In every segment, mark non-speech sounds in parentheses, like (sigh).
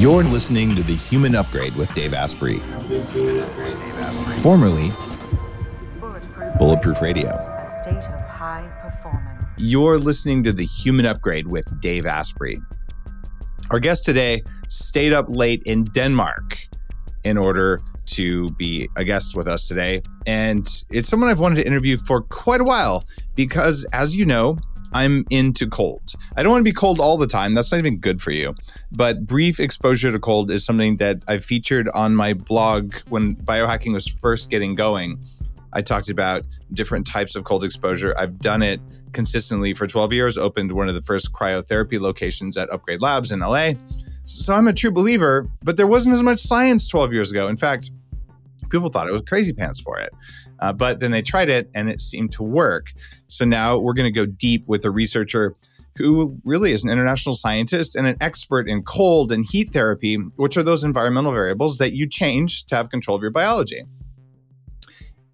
You're listening to The Human Upgrade with Dave Asprey, formerly Bulletproof Radio. A state of high performance. You're listening to The Human Upgrade with Dave Asprey. Our guest today stayed up late in Denmark in order to be a guest with us today. And it's someone I've wanted to interview for quite a while because, as you know, I'm into cold. I don't want to be cold all the time. That's not even good for you. But brief exposure to cold is something that I featured on my blog when biohacking was first getting going. I talked about different types of cold exposure. I've done it consistently for 12 years, opened one of the first cryotherapy locations at Upgrade Labs in LA. So I'm a true believer, but there wasn't as much science 12 years ago. In fact, people thought it was crazy pants for it. Uh, but then they tried it and it seemed to work. So now we're going to go deep with a researcher who really is an international scientist and an expert in cold and heat therapy, which are those environmental variables that you change to have control of your biology.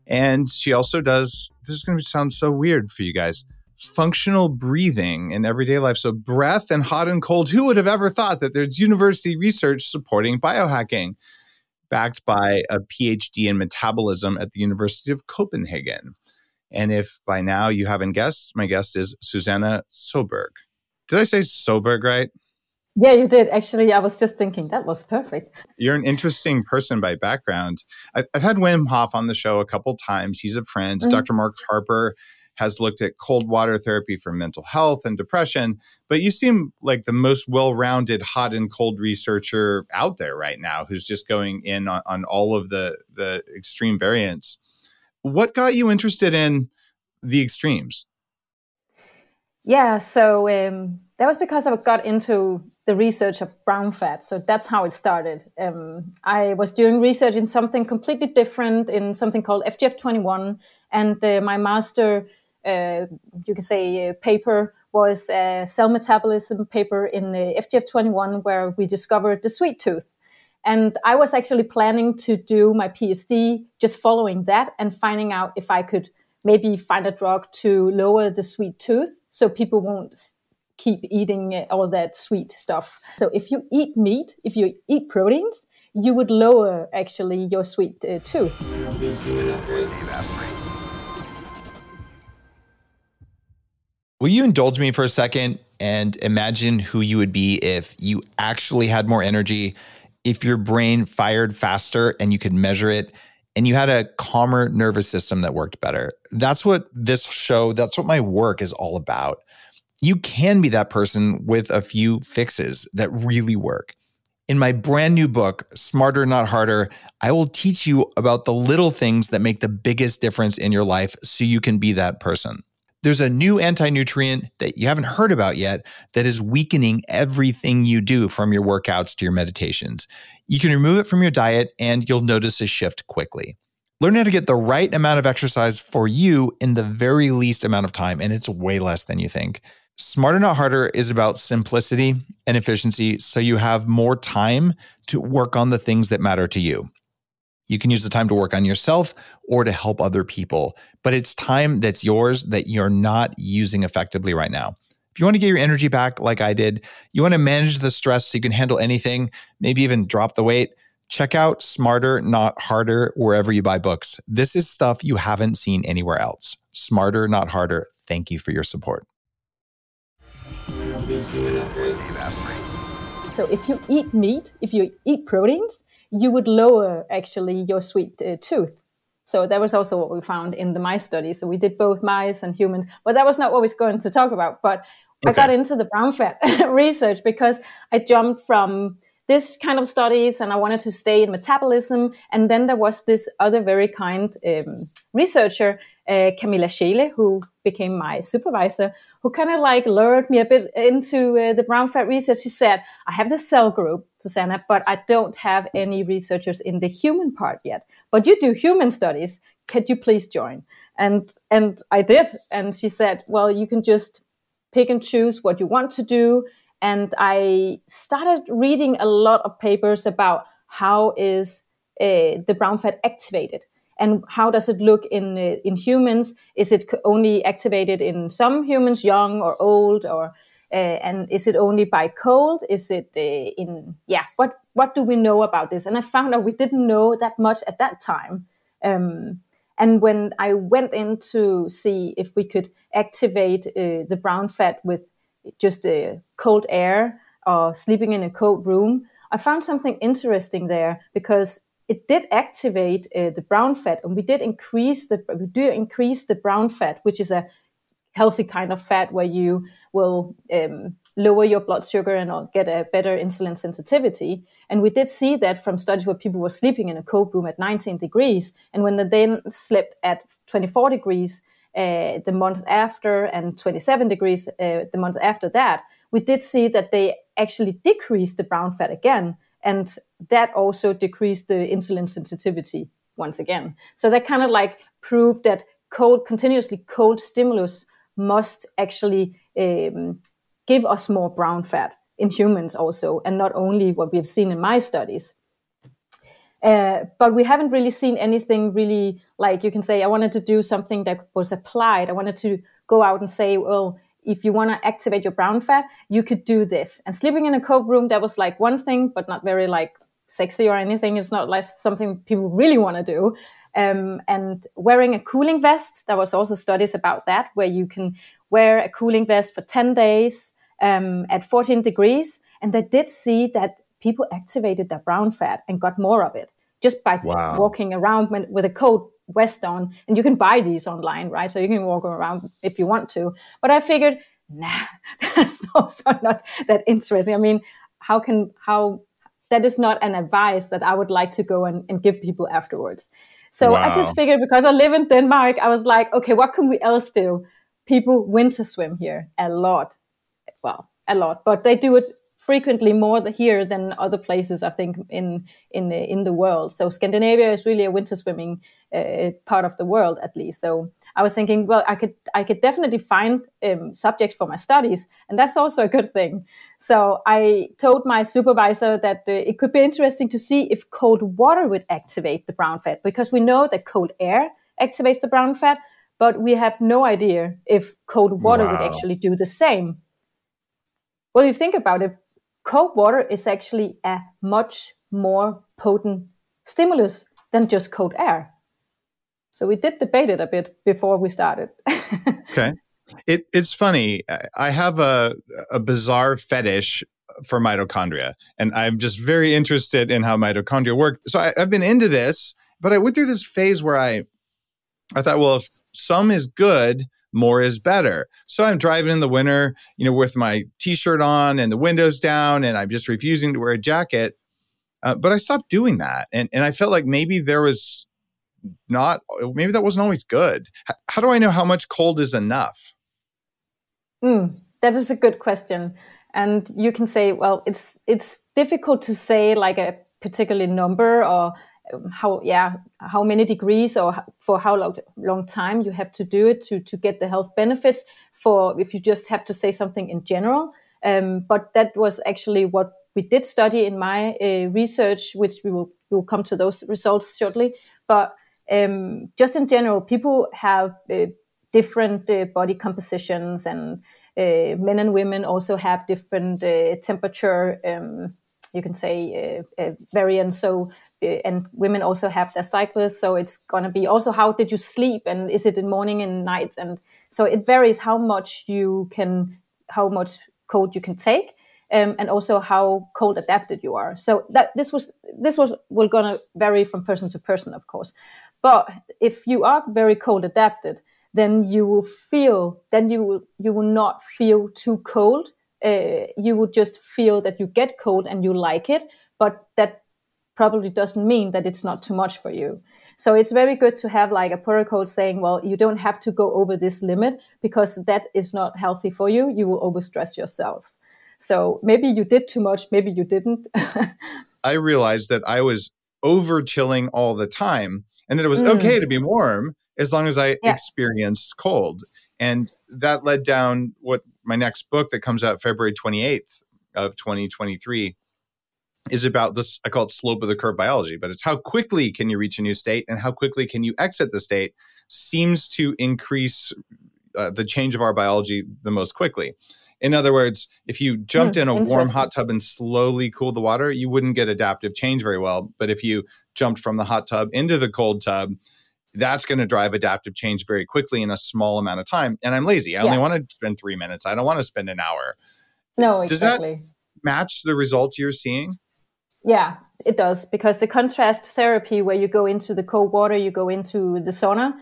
And she also does, this is going to sound so weird for you guys, functional breathing in everyday life. So, breath and hot and cold. Who would have ever thought that there's university research supporting biohacking? Backed by a PhD in metabolism at the University of Copenhagen. And if by now you haven't guessed, my guest is Susanna Soeberg. Did I say Soeberg right? Yeah, you did. Actually, I was just thinking that was perfect. You're an interesting person by background. I've, I've had Wim Hof on the show a couple times. He's a friend. Mm-hmm. Dr. Mark Harper has looked at cold water therapy for mental health and depression. But you seem like the most well rounded hot and cold researcher out there right now who's just going in on, on all of the, the extreme variants. What got you interested in the extremes? Yeah, so um, that was because I got into the research of brown fat. So that's how it started. Um, I was doing research in something completely different, in something called FGF21, and uh, my master you can say, uh, paper was a cell metabolism paper in the FGF21 where we discovered the sweet tooth. And I was actually planning to do my PhD just following that and finding out if I could maybe find a drug to lower the sweet tooth so people won't keep eating all that sweet stuff. So if you eat meat, if you eat proteins, you would lower actually your sweet uh, tooth. Will you indulge me for a second and imagine who you would be if you actually had more energy, if your brain fired faster and you could measure it, and you had a calmer nervous system that worked better? That's what this show, that's what my work is all about. You can be that person with a few fixes that really work. In my brand new book, Smarter Not Harder, I will teach you about the little things that make the biggest difference in your life so you can be that person there's a new anti nutrient that you haven't heard about yet that is weakening everything you do from your workouts to your meditations. You can remove it from your diet and you'll notice a shift quickly. Learn how to get the right amount of exercise for you in the very least amount of time, and it's way less than you think. Smarter Not Harder is about simplicity and efficiency so you have more time to work on the things that matter to you. You can use the time to work on yourself or to help other people, but it's time that's yours that you're not using effectively right now. If you want to get your energy back like I did, you want to manage the stress so you can handle anything, maybe even drop the weight, check out Smarter Not Harder wherever you buy books. This is stuff you haven't seen anywhere else. Smarter Not Harder. Thank you for your support. So if you eat meat, if you eat proteins, you would lower actually your sweet uh, tooth. So that was also what we found in the mice study. So we did both mice and humans, but that was not what we was going to talk about. But okay. I got into the brown fat (laughs) research because I jumped from this kind of studies and I wanted to stay in metabolism. And then there was this other very kind um, researcher, uh, Camilla Scheele, who became my supervisor, who kind of like lured me a bit into uh, the brown fat research. She said, I have the cell group, Susanna, but I don't have any researchers in the human part yet. But you do human studies. Could you please join? And, and I did. And she said, well, you can just pick and choose what you want to do. And I started reading a lot of papers about how is uh, the brown fat activated and how does it look in uh, in humans? Is it only activated in some humans, young or old, or Uh, and is it only by cold? Is it uh, in yeah? What what do we know about this? And I found out we didn't know that much at that time. Um, and when I went in to see if we could activate uh, the brown fat with just uh, cold air or sleeping in a cold room, I found something interesting there because it did activate uh, the brown fat, and we did increase the we do increase the brown fat, which is a healthy kind of fat where you will um, lower your blood sugar and get a better insulin sensitivity. And we did see that from studies where people were sleeping in a cold room at 19 degrees, and when they then slept at 24 degrees uh, the month after and 27 degrees uh, the month after that, we did see that they actually decreased the brown fat again and that also decreased the insulin sensitivity once again. So that kind of like proved that cold, continuously cold stimulus must actually um, give us more brown fat in humans also, and not only what we've seen in my studies. Uh, but we haven't really seen anything really like you can say, I wanted to do something that was applied. I wanted to go out and say, well, if you want to activate your brown fat, you could do this. And sleeping in a cold room, that was like one thing, but not very like sexy or anything. It's not like something people really want to do. Um, and wearing a cooling vest, there was also studies about that, where you can wear a cooling vest for 10 days um, at 14 degrees. And they did see that people activated their brown fat and got more of it just by wow. walking around with a cold vest on. And you can buy these online, right? So you can walk around if you want to. But I figured, nah, (laughs) that's also not that interesting. I mean, how can, how, that is not an advice that I would like to go and, and give people afterwards. So wow. I just figured because I live in Denmark, I was like, okay, what can we else do? People winter swim here a lot. Well, a lot, but they do it frequently more here than other places, I think, in in in the world. So Scandinavia is really a winter swimming uh, part of the world, at least. So I was thinking, well, I could I could definitely find um, subjects for my studies, and that's also a good thing. So I told my supervisor that uh, it could be interesting to see if cold water would activate the brown fat, because we know that cold air activates the brown fat, but we have no idea if cold water wow. would actually do the same. Well, you think about it? Cold water is actually a much more potent stimulus than just cold air. So we did debate it a bit before we started. (laughs) okay. It, it's funny. I have a, a bizarre fetish for mitochondria, and I'm just very interested in how mitochondria work. So I, I've been into this, but I went through this phase where I, I thought, well, if some is good, more is better. So I'm driving in the winter, you know, with my t-shirt on and the windows down, and I'm just refusing to wear a jacket. Uh, but I stopped doing that, and and I felt like maybe there was not, maybe that wasn't always good. H- how do I know how much cold is enough? Mm, that is a good question, and you can say, well, it's it's difficult to say like a particular number or how yeah how many degrees or for how long, long time you have to do it to to get the health benefits for if you just have to say something in general um, but that was actually what we did study in my uh, research which we will we will come to those results shortly but um, just in general people have uh, different uh, body compositions and uh, men and women also have different uh, temperature um, you can say uh, uh, variance. So and women also have their cycles so it's going to be also how did you sleep and is it in morning and night? And so it varies how much you can how much cold you can take um, and also how cold adapted you are. So that this was this was will to vary from person to person of course. But if you are very cold adapted then you will feel then you will you will not feel too cold. Uh, you would just feel that you get cold and you like it but that probably doesn't mean that it's not too much for you. So it's very good to have like a protocol saying, well, you don't have to go over this limit because that is not healthy for you. You will overstress yourself. So maybe you did too much, maybe you didn't. (laughs) I realized that I was over chilling all the time and that it was mm. okay to be warm as long as I yeah. experienced cold. And that led down what my next book that comes out February 28th of 2023 is about this i call it slope of the curve biology but it's how quickly can you reach a new state and how quickly can you exit the state seems to increase uh, the change of our biology the most quickly. In other words, if you jumped mm, in a warm hot tub and slowly cooled the water, you wouldn't get adaptive change very well. But if you jumped from the hot tub into the cold tub, that's going to drive adaptive change very quickly in a small amount of time. And I'm lazy. I yeah. only want to spend three minutes. I don't want to spend an hour. No, exactly. Does that match the results you're seeing? Yeah, it does. Because the contrast therapy, where you go into the cold water, you go into the sauna,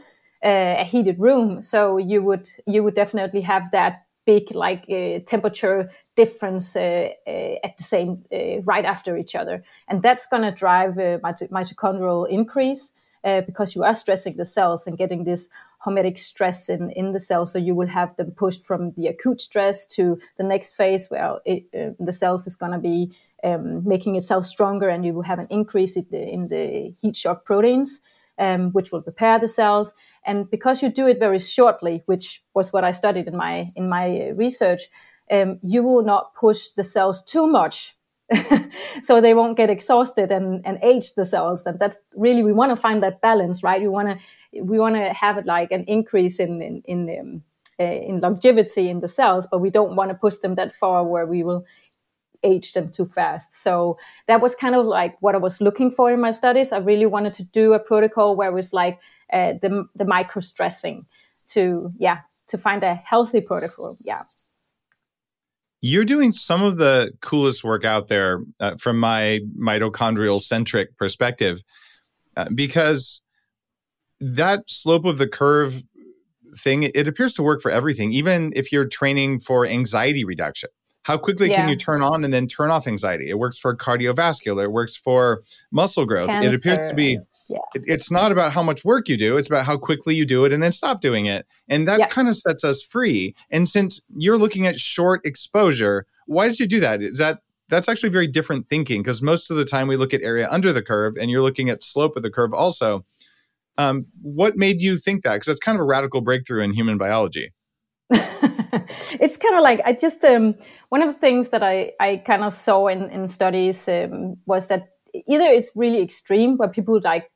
uh, a heated room. So you would you would definitely have that big like uh, temperature difference uh, uh, at the same uh, right after each other, and that's going to drive uh, mit- mitochondrial increase because you are stressing the cells and getting this hormetic stress in in the cells. So you will have them pushed from the acute stress to the next phase where it, the cells is going to be um, making itself stronger, and you will have an increase in the, in the heat shock proteins um, which will prepare the cells. And because you do it very shortly, which was what I studied in my in my research, um, you will not push the cells too much. (laughs) so they won't get exhausted and, and age the cells and that's really we want to find that balance right we want to we want to have it like an increase in in in, um, uh, in longevity in the cells but we don't want to push them that far where we will age them too fast. So that was kind of like what I was looking for in my studies. I really wanted to do a protocol where it was like uh, the the micro stressing to yeah to find a healthy protocol. Yeah. You're doing some of the coolest work out there uh, from my mitochondrial centric perspective, uh, because that slope of the curve thing it appears to work for everything even if you're training for anxiety reduction how quickly yeah. can you turn on and then turn off anxiety? It works for cardiovascular, it works for muscle growth. Cancer. It appears to be yeah. It, it's not about how much work you do, it's about how quickly you do it and then stop doing it. And that kind of sets us free. And since you're looking at short exposure, why did you do that? Is that that's actually very different thinking because most of the time we look at area under the curve and you're looking at slope of the curve also. Um, what made you think that? Because that's kind of a radical breakthrough in human biology. (laughs) it's kind of like I just um, one of the things that I I kind of saw in in studies um, was that either it's really extreme where people like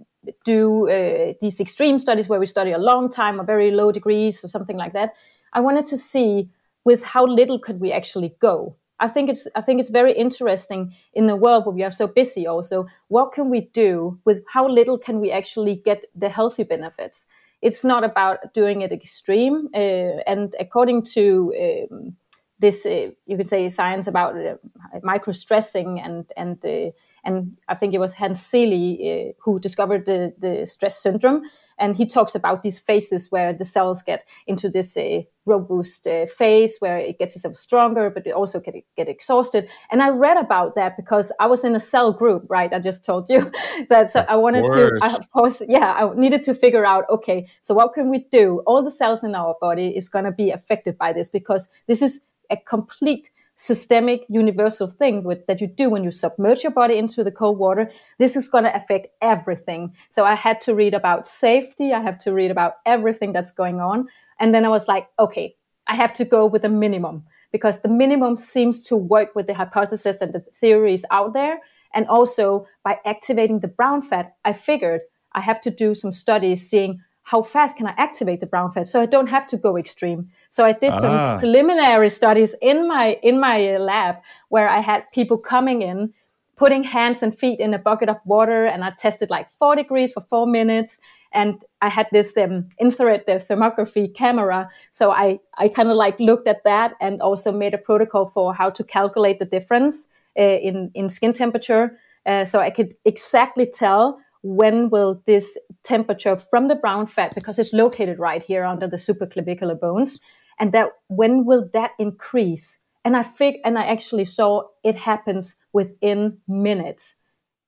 do uh, these extreme studies where we study a long time or very low degrees or something like that. I wanted to see with how little could we actually go. I think it's I think it's very interesting in the world where we are so busy. Also, what can we do with how little can we actually get the healthy benefits? it's not about doing it extreme. Uh, and according to um, this, uh, you could say science about uh, micro stressing and and uh, and I think it was Hans Selye uh, who discovered the, the stress syndrome and he talks about these phases where the cells get into this uh, robust uh, phase where it gets itself stronger, but it also get get exhausted. And I read about that because I was in a cell group, right? I just told you that. (laughs) So I wanted to, I, of course, yeah, I needed to figure out, okay, so what can we do? All the cells in our body is going to be affected by this because this is a complete systemic universal thing with, that you do when you submerge your body into the cold water. This is going to affect everything. So i had to read about safety. I have to read about everything that's going on. And then i was like okay i have to go with a minimum because the minimum seems to work with the hypothesis and the theories out there. And also by activating the brown fat i figured i have to do some studies seeing how fast can I activate the brown fat so I don't have to go extreme. So I did some ah. preliminary studies in my in my lab where I had people coming in, putting hands and feet in a bucket of water, and I tested like four degrees for four minutes. And I had this um, infrared thermography camera, so I I kind of like looked at that and also made a protocol for how to calculate the difference uh, in in skin temperature, uh, so I could exactly tell when will this temperature from the brown fat, because it's located right here under the supraclavicular bones, and that when will that increase? And I think, and I actually saw it happens within minutes.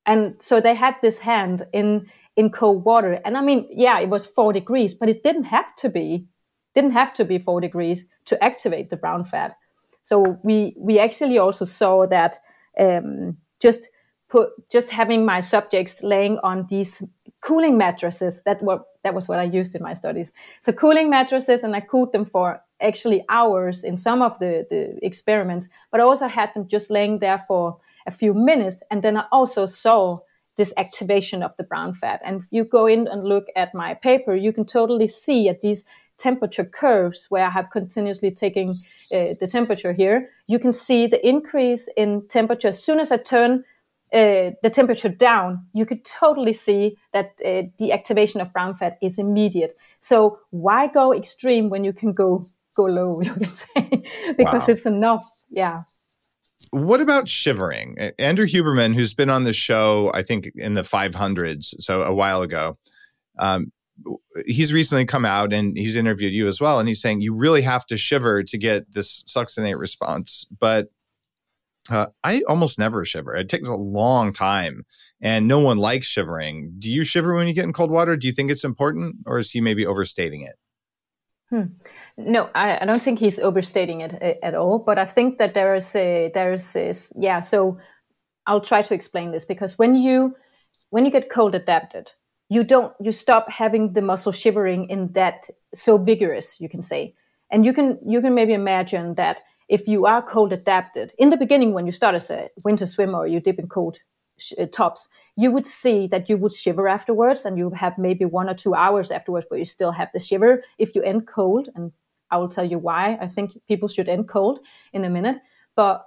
And so they had this hand in in cold water, and I mean, yeah, it was four degrees, but it didn't have to be, didn't have to be four degrees to activate the brown fat. So we we actually also saw that um, just put just having my subjects laying on these cooling mattresses that were that was what I used in my studies. So cooling mattresses, and I cooled them for actually hours in some of the, the experiments, but I also had them just laying there for a few minutes, and then I also saw this activation of the brown fat. And if you go in and look at my paper, you can totally see at these temperature curves where I have continuously taking uh, the temperature here, you can see the increase in temperature. As soon as I turn uh, the temperature down, you could totally see that uh, the activation of brown fat is immediate. So why go extreme when you can go go low? (laughs) You can say because wow. it's enough. Yeah. What about shivering? Andrew Huberman, who's been on the show, I think in the 500s, so a while ago, um, he's recently come out and he's interviewed you as well. And he's saying you really have to shiver to get this succinate response. But uh, I almost never shiver. It takes a long time and no one likes shivering. Do you shiver when you get in cold water? Do you think it's important or is he maybe overstating it? Hmm. No, I, I, don't think he's overstating it uh, at all. But I think that there is a, there is a, yeah. So I'll try to explain this because when you when you get cold adapted, you don't you stop having the muscle shivering in that so vigorous you can say and you can you can maybe imagine that if you are cold adapted in the beginning when you start as a winter swimmer or you dip in cold sh- uh, tops you would see that you would shiver afterwards and you have maybe one or two hours afterwards but you still have the shiver if you end cold and i will tell you why i think people should end cold in a minute but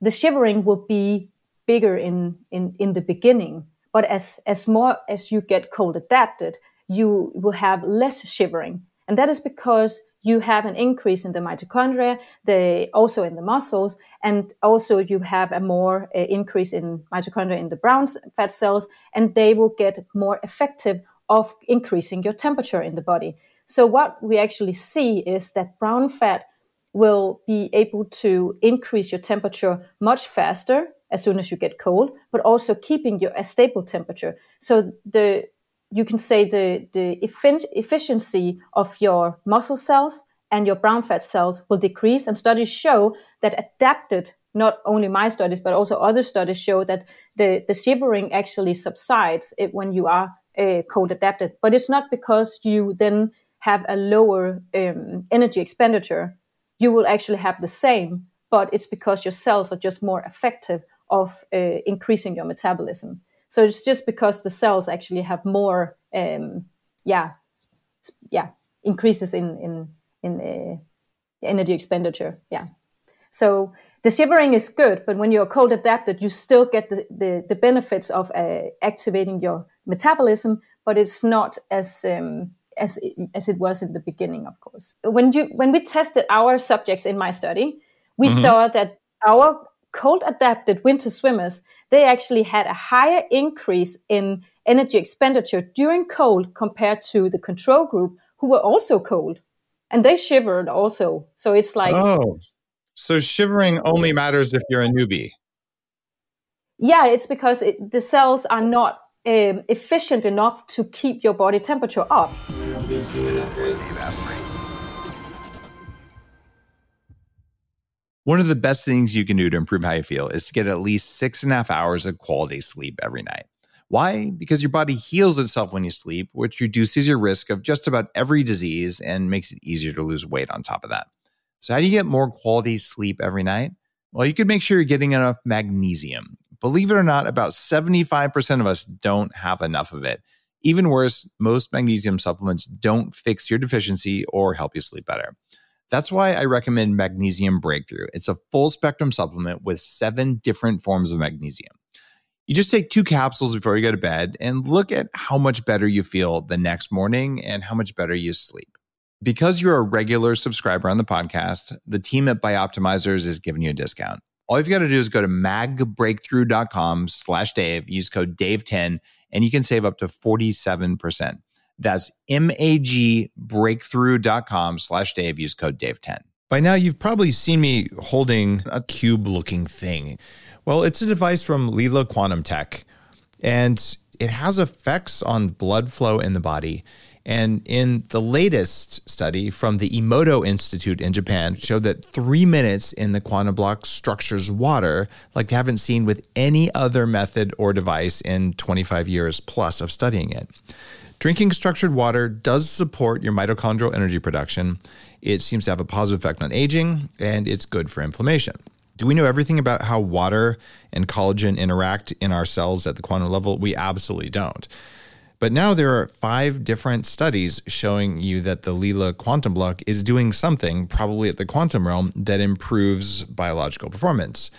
the shivering will be bigger in in in the beginning but as, as more as you get cold adapted, you will have less shivering. And that is because you have an increase in the mitochondria, the, also in the muscles, and also you have a more uh, increase in mitochondria in the brown fat cells, and they will get more effective of increasing your temperature in the body. So what we actually see is that brown fat will be able to increase your temperature much faster as soon as you get cold, but also keeping your a stable temperature. So the you can say the the efficiency of your muscle cells and your brown fat cells will decrease. And studies show that adapted, not only my studies but also other studies show that the the shivering actually subsides when you are uh, cold adapted. But it's not because you then have a lower um, energy expenditure. You will actually have the same, but it's because your cells are just more effective of uh, increasing your metabolism. So it's just because the cells actually have more, um, yeah, yeah, increases in in in uh, energy expenditure. Yeah. So the shivering is good, but when you're cold adapted, you still get the, the, the benefits of uh, activating your metabolism, but it's not as um, as it, as it was in the beginning, of course. When you when we tested our subjects in my study, we mm-hmm. saw that our cold adapted winter swimmers, they actually had a higher increase in energy expenditure during cold compared to the control group who were also cold. And they shivered also. So it's like. Oh, so shivering only matters if you're a newbie. Yeah, it's because it, the cells are not um, efficient enough to keep your body temperature up. One of the best things you can do to improve how you feel is to get at least six and a half hours of quality sleep every night. Why? Because your body heals itself when you sleep, which reduces your risk of just about every disease and makes it easier to lose weight on top of that. So, how do you get more quality sleep every night? Well, you can make sure you're getting enough magnesium. Believe it or not, about 75% of us don't have enough of it. Even worse, most magnesium supplements don't fix your deficiency or help you sleep better. That's why I recommend Magnesium Breakthrough. It's a full spectrum supplement with seven different forms of magnesium. You just take two capsules before you go to bed and look at how much better you feel the next morning and how much better you sleep. Because you're a regular subscriber on the podcast, the team at Bioptimizers is giving you a discount. All you've got to do is go to magbreakthrough.com slash Dave, use code Dave10, and you can save up to 47%. That's magbreakthrough.com slash Dave. Use code Dave10. By now, you've probably seen me holding a cube looking thing. Well, it's a device from Leela Quantum Tech, and it has effects on blood flow in the body. And in the latest study from the Emoto Institute in Japan, showed that three minutes in the quantum block structures water like they haven't seen with any other method or device in 25 years plus of studying it. Drinking structured water does support your mitochondrial energy production. It seems to have a positive effect on aging, and it's good for inflammation. Do we know everything about how water and collagen interact in our cells at the quantum level? We absolutely don't. But now there are five different studies showing you that the Leela quantum block is doing something, probably at the quantum realm, that improves biological performance.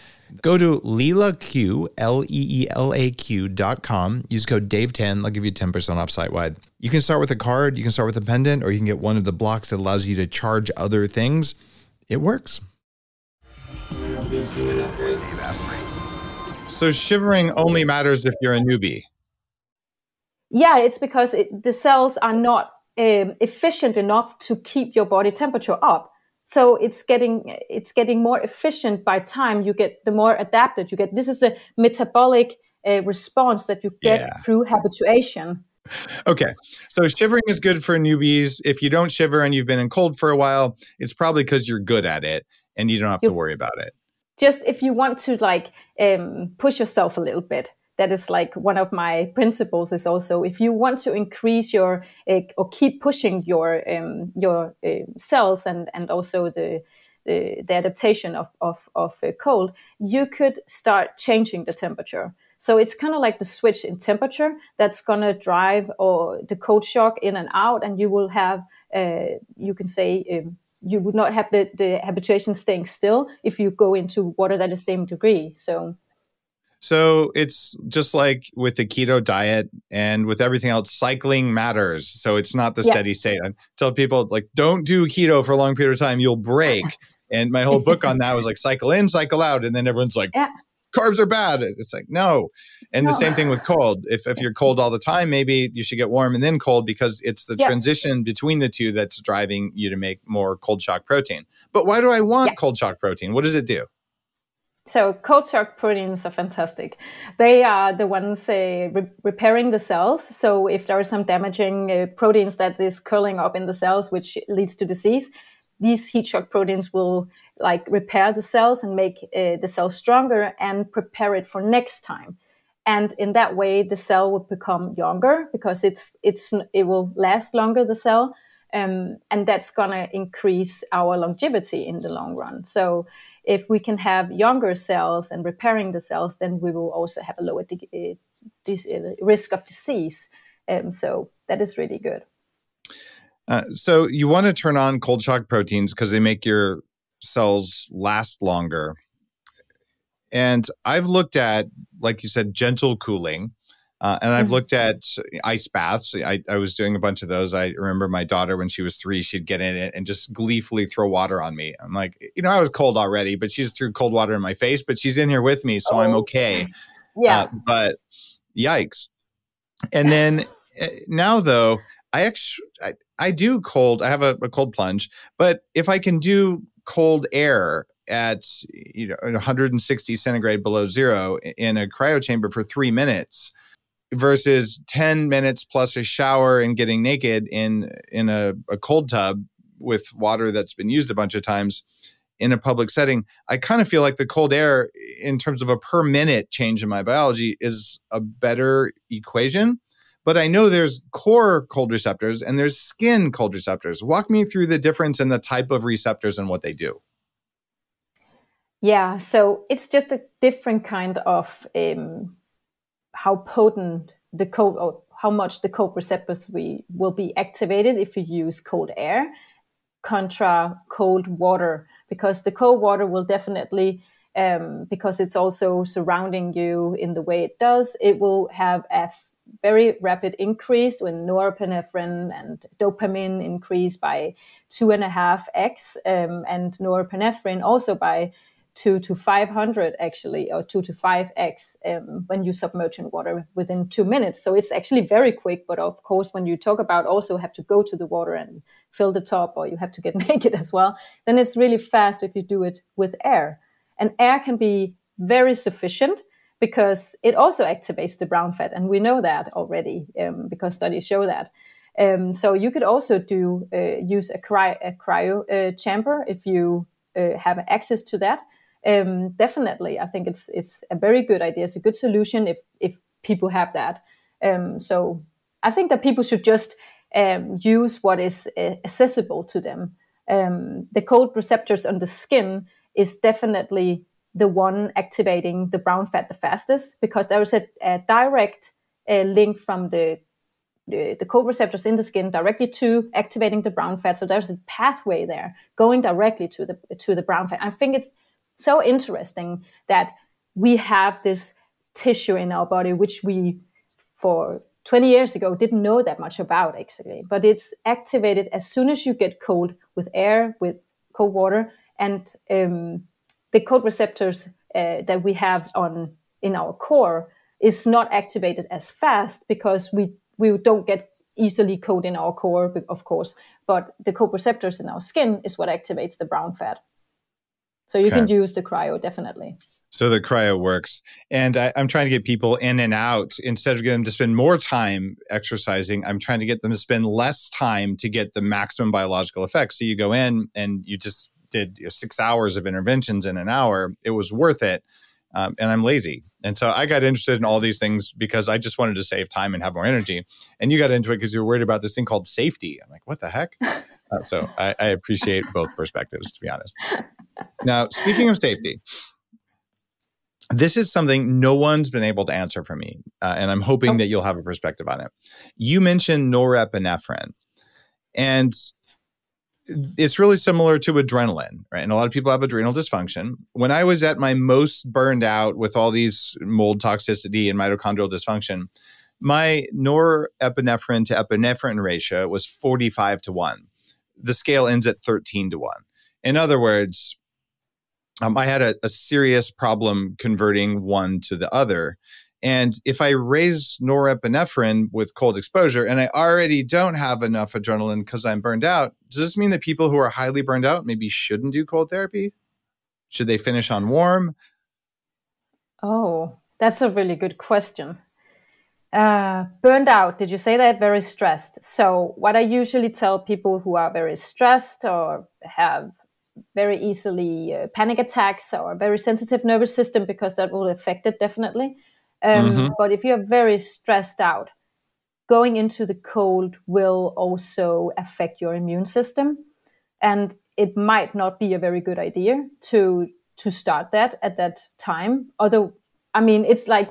Go to LeelaQ, L E E L A Q dot com. Use code Dave10. I'll give you 10% off site wide. You can start with a card, you can start with a pendant, or you can get one of the blocks that allows you to charge other things. It works. So shivering only matters if you're a newbie. Yeah, it's because it, the cells are not um, efficient enough to keep your body temperature up. So it's getting it's getting more efficient by time you get the more adapted you get. This is a metabolic uh, response that you get yeah. through habituation. Okay, so shivering is good for newbies. If you don't shiver and you've been in cold for a while, it's probably because you're good at it and you don't have you, to worry about it. Just if you want to like um, push yourself a little bit, that is like one of my principles is also if you want to increase your uh, or keep pushing your um, your uh, cells and and also the the, the adaptation of of, of uh, cold, you could start changing the temperature. So it's kind of like the switch in temperature that's going to drive or the cold shock in and out, and you will have uh, you can say. Um, you would not have the, the habituation staying still if you go into water that is the same degree. So so it's just like with the keto diet and with everything else, cycling matters. So it's not the yeah. steady state. I tell people like, don't do keto for a long period of time. You'll break. and my whole book on that was like cycle in, cycle out. And then everyone's like, yeah. carbs are bad. It's like, no. And no. the same thing with cold. If, if you're cold all the time, maybe you should get warm and then cold because it's the yeah. transition between the two that's driving you to make more cold shock protein. But why do I want cold shock protein? What does it do? So cold shock proteins are fantastic. They are the ones uh, re- repairing the cells. So if there are some damaging uh, proteins that is curling up in the cells, which leads to disease, these heat shock proteins will like repair the cells and make uh, the cell stronger and prepare it for next time. And in that way, the cell will become younger because it's it's it will last longer. The cell, um, and that's gonna increase our longevity in the long run. So if we can have younger cells and repairing the cells, then we will also have a lower di- uh, uh, risk of disease. Um, so that is really good. Uh, so you want to turn on cold shock proteins because they make your cells last longer. And I've looked at, like you said, gentle cooling. Uh, and I've mm-hmm. looked at ice baths. I, I, was doing a bunch of those. I remember my daughter when she was three, she'd get in it and just gleefully throw water on me. I'm like, you know, I was cold already, but she's threw cold water in my face, but she's in here with me, so oh. I'm okay. Yeah. Uh, but yikes. And then eh, now, though, I actually I, I do cold. I have a, a cold plunge, but if I can do cold air at you know 160 centigrade below zero in a cryo chamber for three minutes versus 10 minutes plus a shower and getting naked in in a, a cold tub with water that's been used a bunch of times in a public setting i kind of feel like the cold air in terms of a per minute change in my biology is a better equation. But i know there's core cold receptors and there's skin cold receptors. Walk me through the difference in the type of receptors and what they do. Yeah so it's just a different kind of um, how potent the cold or how much the cold receptors we will be activated if you use cold air contra cold water because the cold water will definitely um, because it's also surrounding you in the way it does it will have a very rapid increase when norepinephrine and dopamine increase by two and a half x um, and norepinephrine also by two to 500 actually, or two to 5x um, when you submerge in water within two minutes. So it's actually very quick. But of course, when you talk about also have to go to the water and fill the top, or you have to get (laughs) naked as well, then it's really fast if you do it with air. And air can be very sufficient because it also activates the brown fat. And we know that already um, because studies show that. Um, so you could also do uh, use a, cry- a cryo uh, chamber if you uh, have access to that um, definitely, I think it's it's a very good idea. It's a good solution if if people have that. Um, so I think that people should just um, use what is uh, accessible to them. Um, the cold receptors on the skin is definitely the one activating the brown fat the fastest because there is a, a direct uh, link from the the, the cold receptors in the skin directly to activating the brown fat. So there's a pathway there going directly to the to the brown fat. I think it's so interesting that we have this tissue in our body which we for 20 years ago didn't know that much about actually. But it's activated as soon as you get cold with air with cold water and um, the cold receptors uh, that we have on in our core is not activated as fast because we we don't get easily cold in our core of course. But the cold receptors in our skin is what activates the brown fat so you okay. can use the cryo definitely so the cryo works. And I, am trying to get people in and out instead of getting them to spend more time exercising. I'm trying to get them to spend less time to get the maximum biological effect. So you go in and you just did you know, six hours of interventions in an hour. It was worth it. Um, and I'm lazy. And so I got interested in all these things because I just wanted to save time and have more energy. And you got into it because you were worried about this thing called safety. I'm like, what the heck? (laughs) Uh, so I, I appreciate both perspectives, to be honest. Now, speaking of safety, this is something no one's been able to answer for me, uh, and I'm hoping oh. that you'll have a perspective on it. You mentioned norepinephrine, and it's really similar to adrenaline, right? And a lot of people have adrenal dysfunction. When I was at my most burned out with all these mold toxicity and mitochondrial dysfunction, my norepinephrine to epinephrine ratio was 45 to 1. The scale ends at 13 to 1. In other words, um, I had a, a serious problem converting one to the other. And if I raise norepinephrine with cold exposure and I already don't have enough adrenaline because I'm burned out, does this mean that people who are highly burned out maybe shouldn't do cold therapy? Should they finish on warm? Oh, that's a really good question. Uh, burned out, did you say that? Very stressed. So, what I usually tell people who are very stressed or have very easily uh, panic attacks or very sensitive nervous system because that will affect it definitely. Um, mm-hmm. But if you're very stressed out, going into the cold will also affect your immune system, and it might not be a very good idea to to start that at that time. Although, I mean, it's like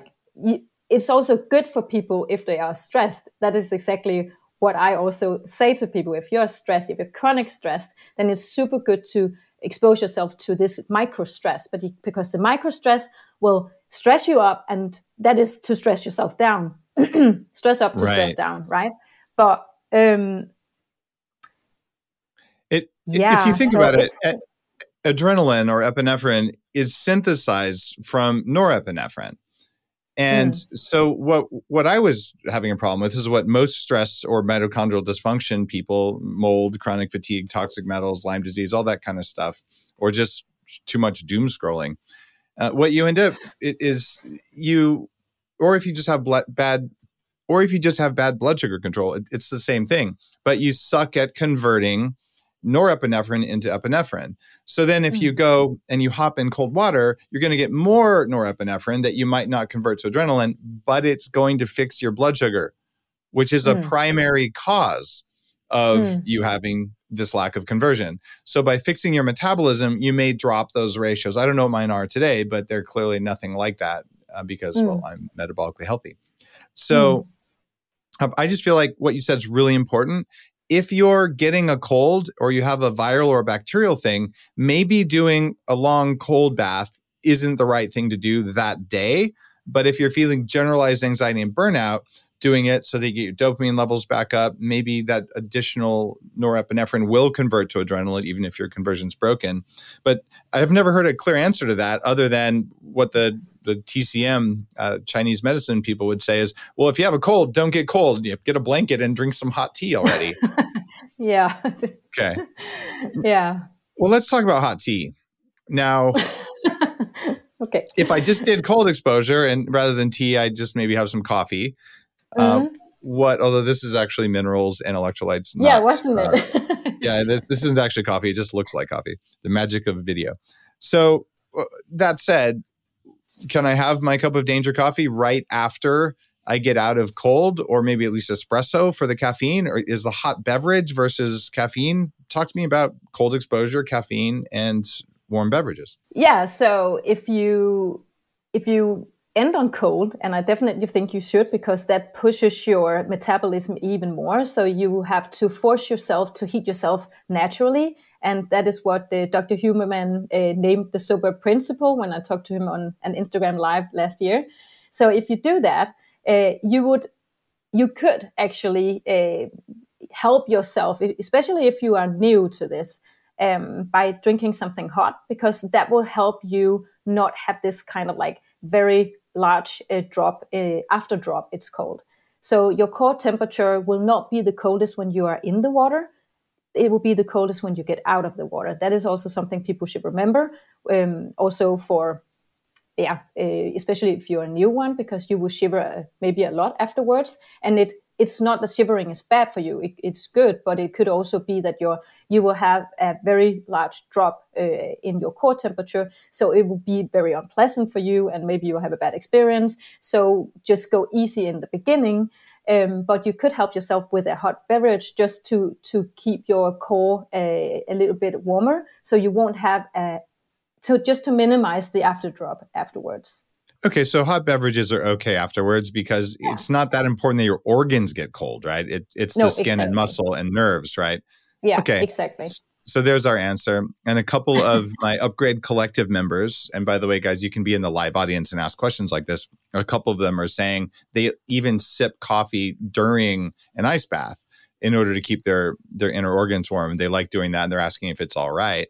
it's also good for people if they are stressed. That is exactly what I also say to people if you're stressed, if you're chronic stressed, then it's super good to expose yourself to this micro stress. But you, because the micro stress will stress you up, and that is to stress yourself down, (clears throat) stress up to right. stress down, right? But um, it, yeah, if you think so about it, adrenaline or epinephrine is synthesized from norepinephrine. And mm. so what what I was having a problem with is what most stress or mitochondrial dysfunction people, mold, chronic fatigue, toxic metals, Lyme disease, all that kind of stuff, or just too much doom scrolling. Uh, what you end up is you, or if you just have bad, or if you just have bad blood sugar control, it, it's the same thing. But you suck at converting norepinephrine into epinephrine. So then if you hmm. go and you hop in cold water, you're going to get more norepinephrine that you might not convert to adrenaline, but it's going to fix your blood sugar, which is mm. a primary cause of mm. you having this lack of conversion. So by fixing your metabolism, you may drop those ratios. I don't know what mine are today, but they're clearly nothing like that uh, because mm. well, I'm metabolically healthy. So um, I just feel like what you said is really important if you're getting a cold or you have a viral or a bacterial thing, maybe doing a long cold bath isn't the right thing to do that day. But if you're feeling generalized anxiety and burnout, doing it so that you get your dopamine levels back up, maybe that additional norepinephrine will convert to adrenaline, even if your conversion's broken. But I've never heard a clear answer to that other than what the the TCM uh, Chinese medicine people would say is, well, if you have a cold, don't get cold. You get a blanket and drink some hot tea already. (laughs) yeah. Okay. (laughs) Yeah. Well, let's talk about hot tea now. (laughs) okay. If I just did cold exposure and rather than tea, I just maybe have some coffee. Uh, mm-hmm. What? Although this is actually minerals and electrolytes. Not, yeah, wasn't uh, it? yeah, this, this isn't actually coffee. It just looks like coffee. The magic of video. So uh, that said, can I have my cup of danger coffee right after I get out of cold or maybe at least espresso for the caffeine? Or is the hot beverage versus caffeine? Talk to me about cold exposure, caffeine, and warm beverages. Yeah. So if you if you end on cold, and I definitely think you should because that pushes your metabolism even more. So you have to force yourself to heat yourself naturally, and that is what uh, Dr. Huberman uh, named the Soeberg principle when I talked to him on an Instagram live last year. So if you do that, uh, you would, you could actually uh, help yourself, especially if you are new to this, um, by drinking something hot, because that will help you not have this kind of like very large uh, drop uh, after drop. It's called. So your core temperature will not be the coldest when you are in the water. It will be the coldest when you get out of the water. That is also something people should remember. Um, also for yeah, uh, especially if you're a new one, because you will shiver uh, maybe a lot afterwards, and it it's not that shivering is bad for you. It, it's good, but it could also be that you you will have a very large drop uh, in your core temperature. So it will be very unpleasant for you, and maybe you'll have a bad experience. So just go easy in the beginning. Um, but you could help yourself with a hot beverage just to to keep your core a, uh, a little bit warmer, so you won't have a to just to minimize the after drop afterwards. Okay, so hot beverages are okay afterwards because yeah. it's not that important that your organs get cold, right? It, it's no, the skin exactly. and muscle and nerves, right? Yeah, okay. exactly. So there's our answer. And a couple (laughs) of my Upgrade Collective members, and by the way, guys, you can be in the live audience and ask questions like this. A couple of them are saying they even sip coffee during an ice bath in order to keep their their inner organs warm. They like doing that, and they're asking if it's all right.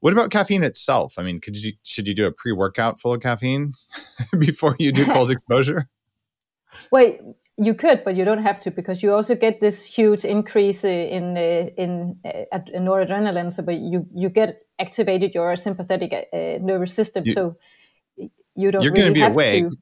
What about caffeine itself? I mean, could you should you do a pre workout full of caffeine (laughs) before you do (laughs) cold exposure? Wait, you could, but you don't have to because you also get this huge increase uh, in uh, in uh, noradrenaline. So, but you you get activated your sympathetic uh, nervous system. You, so you don't. You're really going to be awake. To.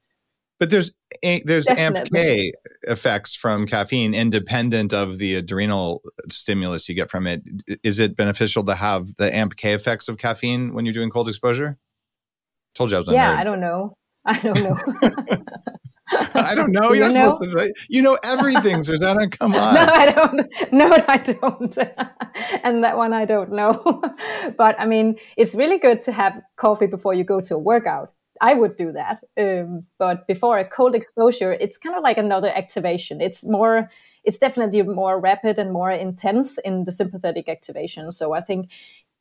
But there's there's Definitely. AMPK effects from caffeine independent of the adrenal stimulus you get from it. Is it beneficial to have the AMPK effects of caffeine when you're doing cold exposure? Told you I was. Yeah, I don't know. I don't know. (laughs) (laughs) I don't know. You're you know? supposed to say, you know everything, Susanna. (laughs) Come on. No, I don't. (laughs) No, I don't. (laughs) and that one I don't know. but I mean, it's really good to have coffee before you go to a workout. I would do that. Um, but before a cold exposure, it's kind of like another activation. It's more, it's definitely more rapid and more intense in the sympathetic activation. So I think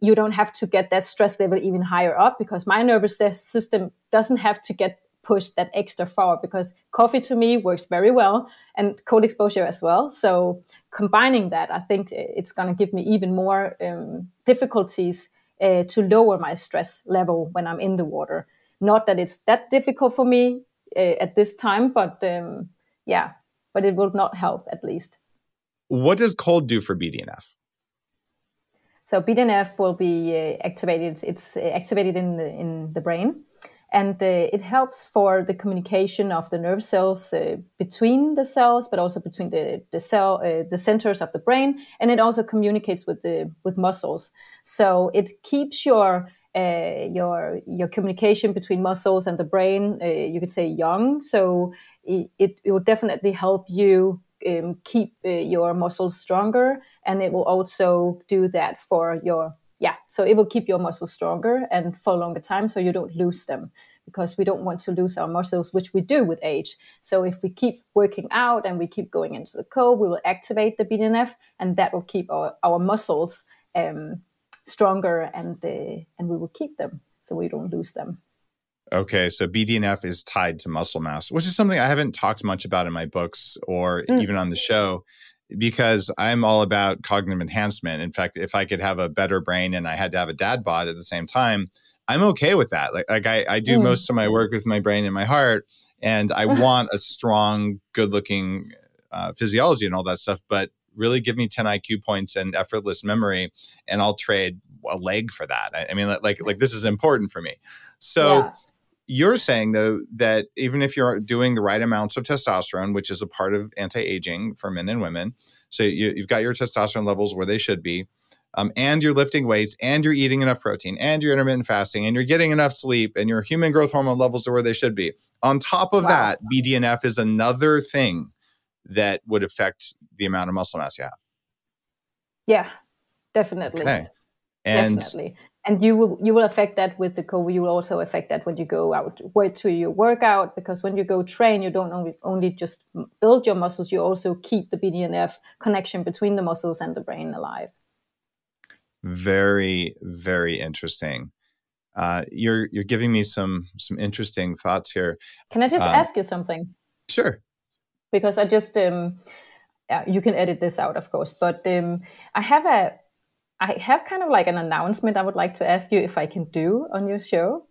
you don't have to get that stress level even higher up because my nervous system doesn't have to get pushed that extra far because coffee to me works very well and cold exposure as well. So combining that, I think it's going to give me even more um, difficulties uh, to lower my stress level when I'm in the water. Not that it's that difficult for me uh, at this time, but um, yeah, but it will not help at least. What does cold do for BDNF? So BDNF will be uh, activated. It's uh, activated in the in the brain, and uh, it helps for the communication of the nerve cells uh, between the cells, but also between the the cell uh, the centers of the brain, and it also communicates with the with muscles. So it keeps your uh, your your communication between muscles and the brain, uh, you could say young. So it, it, will definitely help you um, keep uh, your muscles stronger, and it will also do that for your yeah. So it will keep your muscles stronger and for a longer time, so you don't lose them because we don't want to lose our muscles, which we do with age. So if we keep working out and we keep going into the cold, we will activate the BDNF, and that will keep our, our muscles um, stronger and uh, and we will keep them so we don't lose them. Okay, so BDNF is tied to muscle mass, which is something I haven't talked much about in my books or mm. even on the show because I'm all about cognitive enhancement. In fact, if I could have a better brain and I had to have a dad bod at the same time, I'm okay with that. Like, like I, I do mm. most of my work with my brain and my heart, and I want a strong, good looking uh, physiology and all that stuff. But really give me 10 IQ points and effortless memory, and I'll trade a leg for that. I, I mean, like, like this is important for me. So yeah. You're saying though that even if you're doing the right amounts of testosterone, which is a part of anti-aging for men and women, so you, have got your testosterone levels where they should be. Um, and you're lifting weights and you're eating enough protein and you're intermittent fasting and you're getting enough sleep and your human growth hormone levels are where they should be. On top of wow. that, BDNF is another thing that would affect the amount of muscle mass you have. Yeah, definitely. Okay. And definitely. And you will you will affect that with the covid You will also affect that when you go out to your workout because when you go train, you don't only only just build your muscles, you also keep the BDNF connection between the muscles and the brain alive. Very very interesting. Uh, you're you're giving me some some interesting thoughts here. Can I just um, ask you something? Sure. Because I just um, you can edit this out, of course, but um, I have a I have kind of like an announcement I would like to ask you if I can do on your show.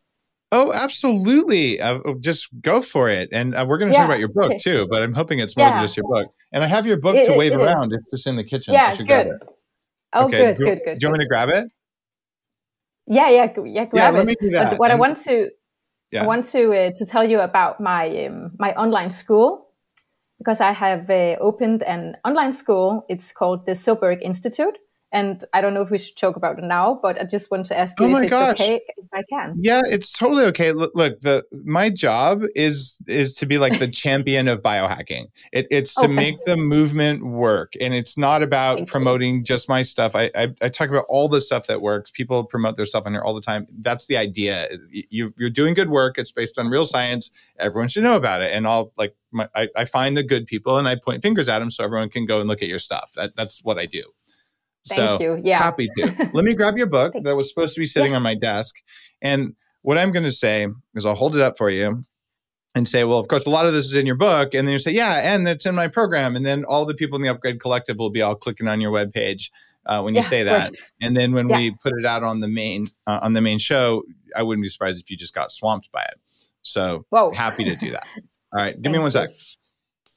Oh, absolutely. Uh, oh, just go for it. And uh, we're going to yeah, talk about your book okay. too, but I'm hoping it's more yeah. than just your book. And I have your book it, to wave around. Is. It's just in the kitchen. Yeah, good. Oh, okay. good, do, good, good. Do you want me to grab it? Yeah, yeah, yeah. Grab yeah, let me do that. But what and, I want to, yeah. I want to uh, to tell you about my um, my online school because I have uh, opened an online school. It's called the Soeberg Institute and I don't know if we should talk about it now, but I just want to ask oh you oh if it's gosh. okay if I can. Yeah, it's totally okay. Look, look, the my job is is to be like the (laughs) champion of biohacking. It, it's to oh, make the movement work, and it's not about Thank promoting you. just my stuff. I, I, I talk about all the stuff that works. People promote their stuff on here all the time. That's the idea. You you're doing good work. It's based on real science. Everyone should know about it. And I'll like my, I, I find the good people and I point fingers at them so everyone can go and look at your stuff. That, that's what I do. Thank so you. Yeah. Happy to. (laughs) Let me grab your book that was supposed to be sitting yeah. on my desk. And what I'm going to say is I'll hold it up for you and say, well, of course, a lot of this is in your book. And then you say, yeah, and it's in my program. And then all the people in the Upgrade Collective will be all clicking on your webpage uh, when you yeah, say that. And then when yeah. we put it out on the main uh, on the main show, I wouldn't be surprised if you just got swamped by it. So Whoa. happy to do that. (laughs) All right, give me one sec.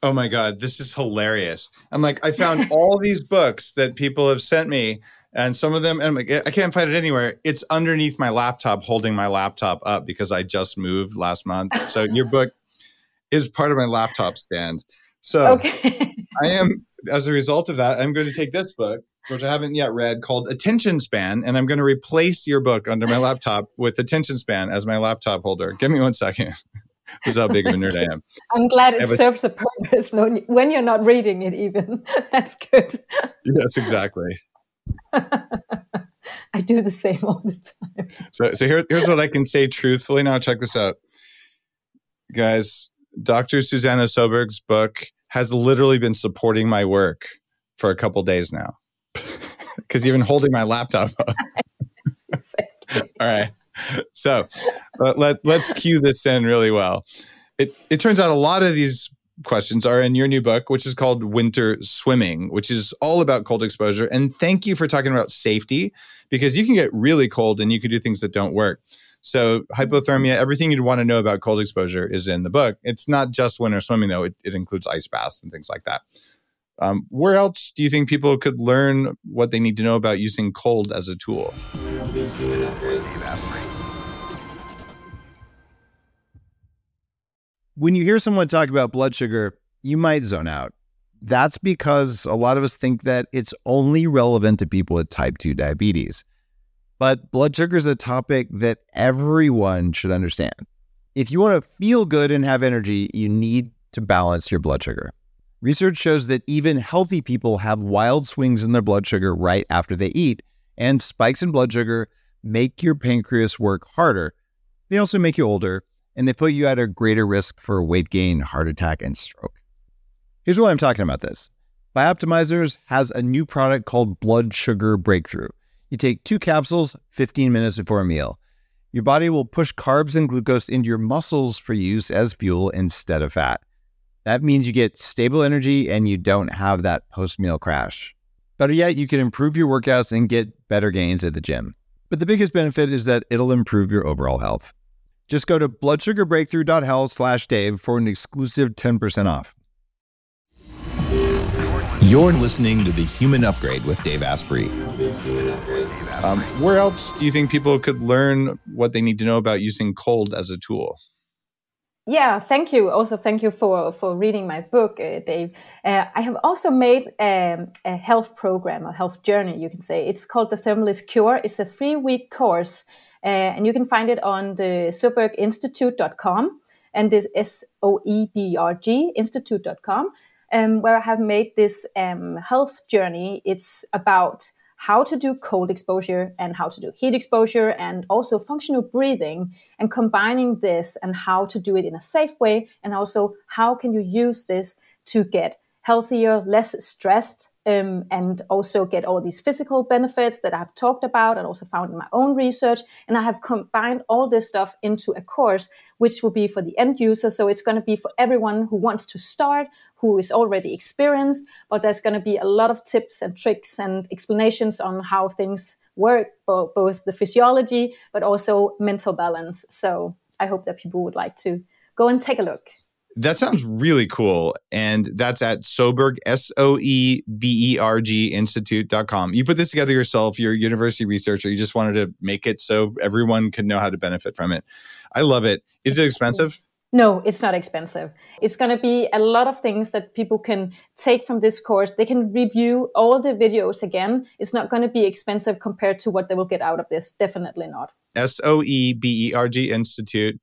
Oh my God, this is hilarious. I'm like, I found (laughs) all these books that people have sent me, and some of them, and I'm like, I can't find it anywhere. It's underneath my laptop, holding my laptop up because I just moved last month. So your (laughs) book is part of my laptop stand. So okay. I am, as a result of that, I'm going to take this book, which I haven't yet read, called Attention Span, and I'm going to replace your book under my laptop with Attention Span as my laptop holder. Give me one second. (laughs) this is how big of a nerd I am. (laughs) I'm glad it serves a purpose when you're not reading it, even. (laughs) That's good. Yes, exactly. (laughs) I do the same all the time. So, so here, here's what I can say truthfully. Now, check this out, guys. Dr. Susanna Soeberg's book has literally been supporting my work for a couple days now because been holding my laptop up. all right (laughs) so uh, let, let's cue this in really well. It, it turns out a lot of these questions are in your new book, which is called Winter Swimming, which is all about cold exposure. And thank you for talking about safety because you can get really cold and you can do things that don't work. So, hypothermia, everything you'd want to know about cold exposure is in the book. It's not just winter swimming, though, it, it includes ice baths and things like that. Um, where else do you think people could learn what they need to know about using cold as a tool? When you hear someone talk about blood sugar, you might zone out. That's because a lot of us think that it's only relevant to people with type 2 diabetes. But blood sugar is a topic that everyone should understand. If you want to feel good and have energy, you need to balance your blood sugar. Research shows that even healthy people have wild swings in their blood sugar right after they eat, and spikes in blood sugar make your pancreas work harder. They also make you older, and they put you at a greater risk for weight gain, heart attack, and stroke. Here's why I'm talking about this. Bioptimizers has a new product called Blood Sugar Breakthrough. You take two capsules 15 minutes before a meal. Your body will push carbs and glucose into your muscles for use as fuel instead of fat. That means you get stable energy and you don't have that post meal crash. Better yet, you can improve your workouts and get better gains at the gym. But the biggest benefit is that it'll improve your overall health. Just go to bloodsugarbreakthrough.health slash Dave for an exclusive 10% off. You're listening to The Human Upgrade with Dave Asprey. Um, where else do you think people could learn what they need to know about using cold as a tool? Yeah, thank you. Also, thank you for for reading my book, uh, Dave. Uh, I have also made um, a health program, a health journey, you can say. It's called the Thermalist Cure. It's a three week course uh, and you can find it on the soeberginstitute.com and this S-O-E-B-R-G institute.com, um, where I have made this um, health journey. It's about how to do cold exposure and how to do heat exposure and also functional breathing and combining this and how to do it in a safe way and also how can you use this to get healthier, less stressed, um, and also get all these physical benefits that I've talked about and also found in my own research. And I have combined all this stuff into a course, which will be for the end user. So it's going to be for everyone who wants to start, who is already experienced, but there's going to be a lot of tips and tricks and explanations on how things work, both the physiology, but also mental balance. So I hope that people would like to go and take a look. That sounds really cool. And that's at Soeberg, S O E B E R G Institute.com. You put this together yourself. You're a university researcher. You just wanted to make it so everyone could know how to benefit from it. I love it. Is it expensive? No, it's not expensive. It's going to be a lot of things that people can take from this course. They can review all the videos again. It's not going to be expensive compared to what they will get out of this. Definitely not. S O E B E R G Institute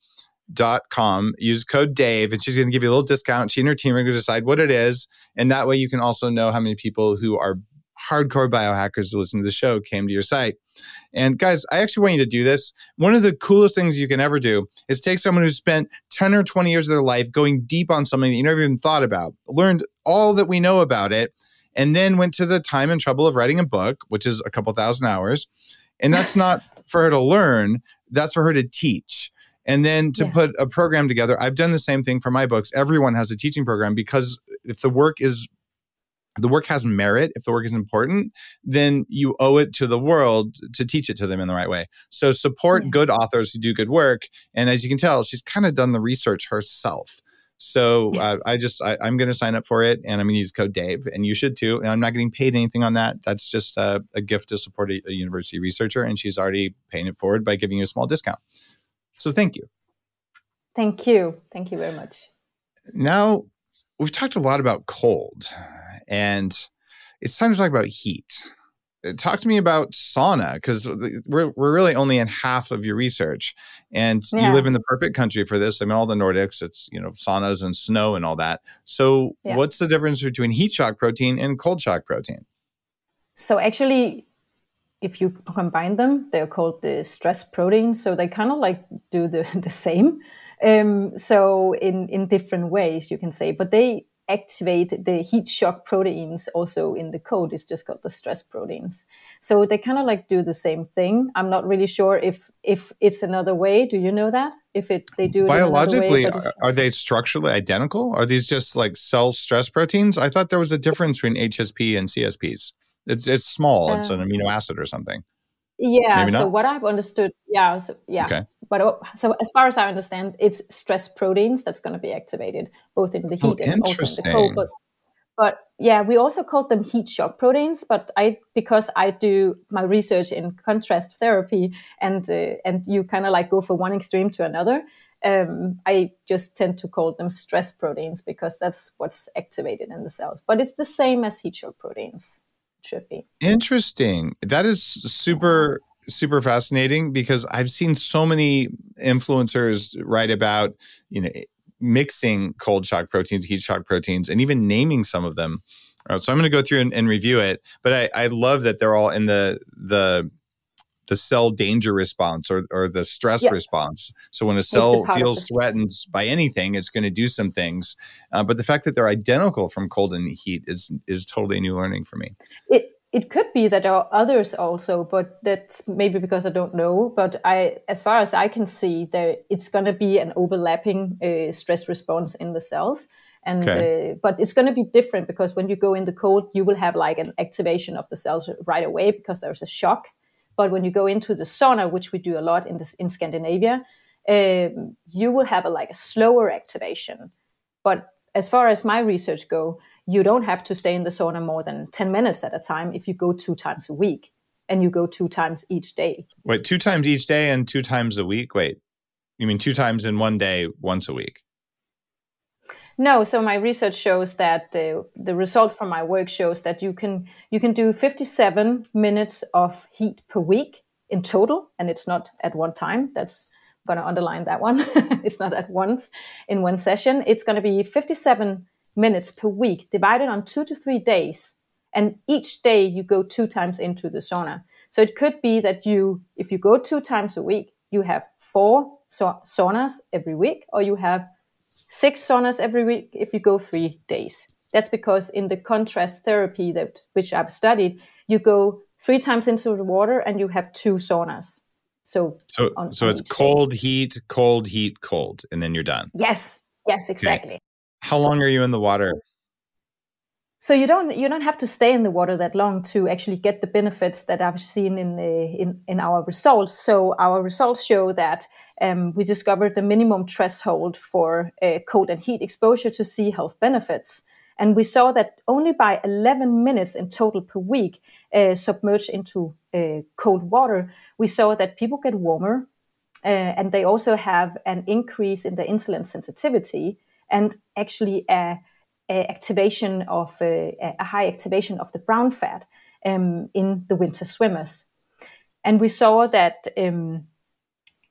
dot com. Use code dave and she's going to give you a little discount. She and her team are going to decide what it is and that way you can also know how many people who are hardcore biohackers to listen to the show came to your site. And guys i actually want you to do this. One of the coolest things you can ever do is take someone who spent 10 or 20 years of their life going deep on something that you never even thought about learned all that we know about it and then went to the time and trouble of writing a book which is a couple thousand hours and that's not for her to learn that's for her to teach and then to yeah. put a program together i've done the same thing for my books everyone has a teaching program because if the work is the work has merit if the work is important then you owe it to the world to teach it to them in the right way so support yeah. good authors who do good work and as you can tell she's kind of done the research herself so uh, I just I, am going to sign up for it, and I'm going to use code Dave, and you should too. And I'm not getting paid anything on that. That's just a, a gift to support a, a, university researcher, and she's already paying it forward by giving you a small discount. So thank you. Thank you. Thank you very much. Now, we've talked a lot about cold, and it's time to talk about heat. Uh, talk to me about sauna because we're, we're really only in half of your research and yeah. you live in the perfect country for this i mean all the nordics it's you know saunas and snow and all that so yeah. what's the difference between heat shock protein and cold shock protein so actually if you combine them, they're called the stress proteins. So they kind of like do the, (laughs) the same. Um, so in, in different ways, you can say, but they activate the heat shock proteins also in the code. It's just called the stress proteins. So they kind of like do the same thing. I'm not really sure if if it's another way. Do you know that? If it they do it biologically, way, are they structurally identical? Are these just like cell stress proteins? I thought there was a difference between HSP and CSPs. It's it's small. Um, it's an amino acid or something. Yeah. So what I've understood, yeah, so, yeah. Okay. But oh, so as far as I understand, it's stress proteins that's going to be activated both in the oh, heat oh, and also in the cold. But, but yeah, we also call them heat shock proteins. But I because I do my research in contrast therapy, and uh, and you kind of like go from one extreme to another. Um, I just tend to call them stress proteins because that's what's activated in the cells. But it's the same as heat shock proteins should be. Interesting. That is super super fascinating because I've seen so many influencers write about, you know, mixing cold shock proteins, heat shock proteins, and even naming some of them. Uh, so I'm going to go through and, and, review it. But I, I love that they're all in the the the cell danger response or, or the stress response. So when a cell feels threatened by anything, it's going to do some things. Uh, but the fact that they're identical from cold and heat is is totally new learning for me. It it could be that there are others also, but that's maybe because I don't know. But I, as far as I can see, there it's going to be an overlapping uh, stress response in the cells. And okay. uh, but it's going to be different because when you go in the cold, you will have like an activation of the cells right away because there's a shock but when you go into the sauna, which we do a lot in this in Scandinavia, um, you will have a like a slower activation. But as far as my research go, you don't have to stay in the sauna more than 10 minutes at a time if you go two times a week and you go two times each day. Wait, two times each day and two times a week? Wait, you mean two times in one day, once a week? No, so my research shows that the, the results from my work shows that you can you can do 57 minutes of heat per week in total, and it's not at one time. That's going to underline that one. (laughs) it's not at once in one session. It's going to be 57 minutes per week divided on two to three days, And each day you go two times into the sauna. So it could be that you, if you go two times a week, you have four sa- saunas every week, or you have six saunas every week if you go three days. That's because in the contrast therapy that which I've studied, you go three times into the water and you have two saunas. So so on, so on it's cold, day. heat, cold, heat, cold, and then you're done. Yes, yes, exactly. Okay. How long are you in the water? So you don't you don't have to stay in the water that long to actually get the benefits that I've seen in the, in in our results. So our results show that um, we discovered the minimum threshold for uh, cold and heat exposure to see health benefits. And we saw that only by 11 minutes in total per week uh, submerged into uh, cold water, we saw that people get warmer uh, and they also have an increase in their insulin sensitivity and actually a activation of a high activation of the brown fat um, in the winter swimmers. And we saw that um,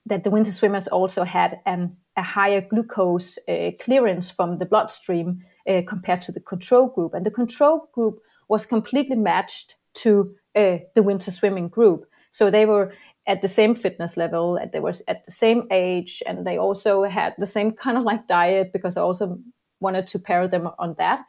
that the winter swimmers also had an, a higher glucose uh, clearance from the bloodstream uh, compared to the control group. And the control group was completely matched to uh, the winter swimming group. So they were at the same fitness level, and they were at the same age, and they also had the same kind of like diet because also wanted to pair them on that.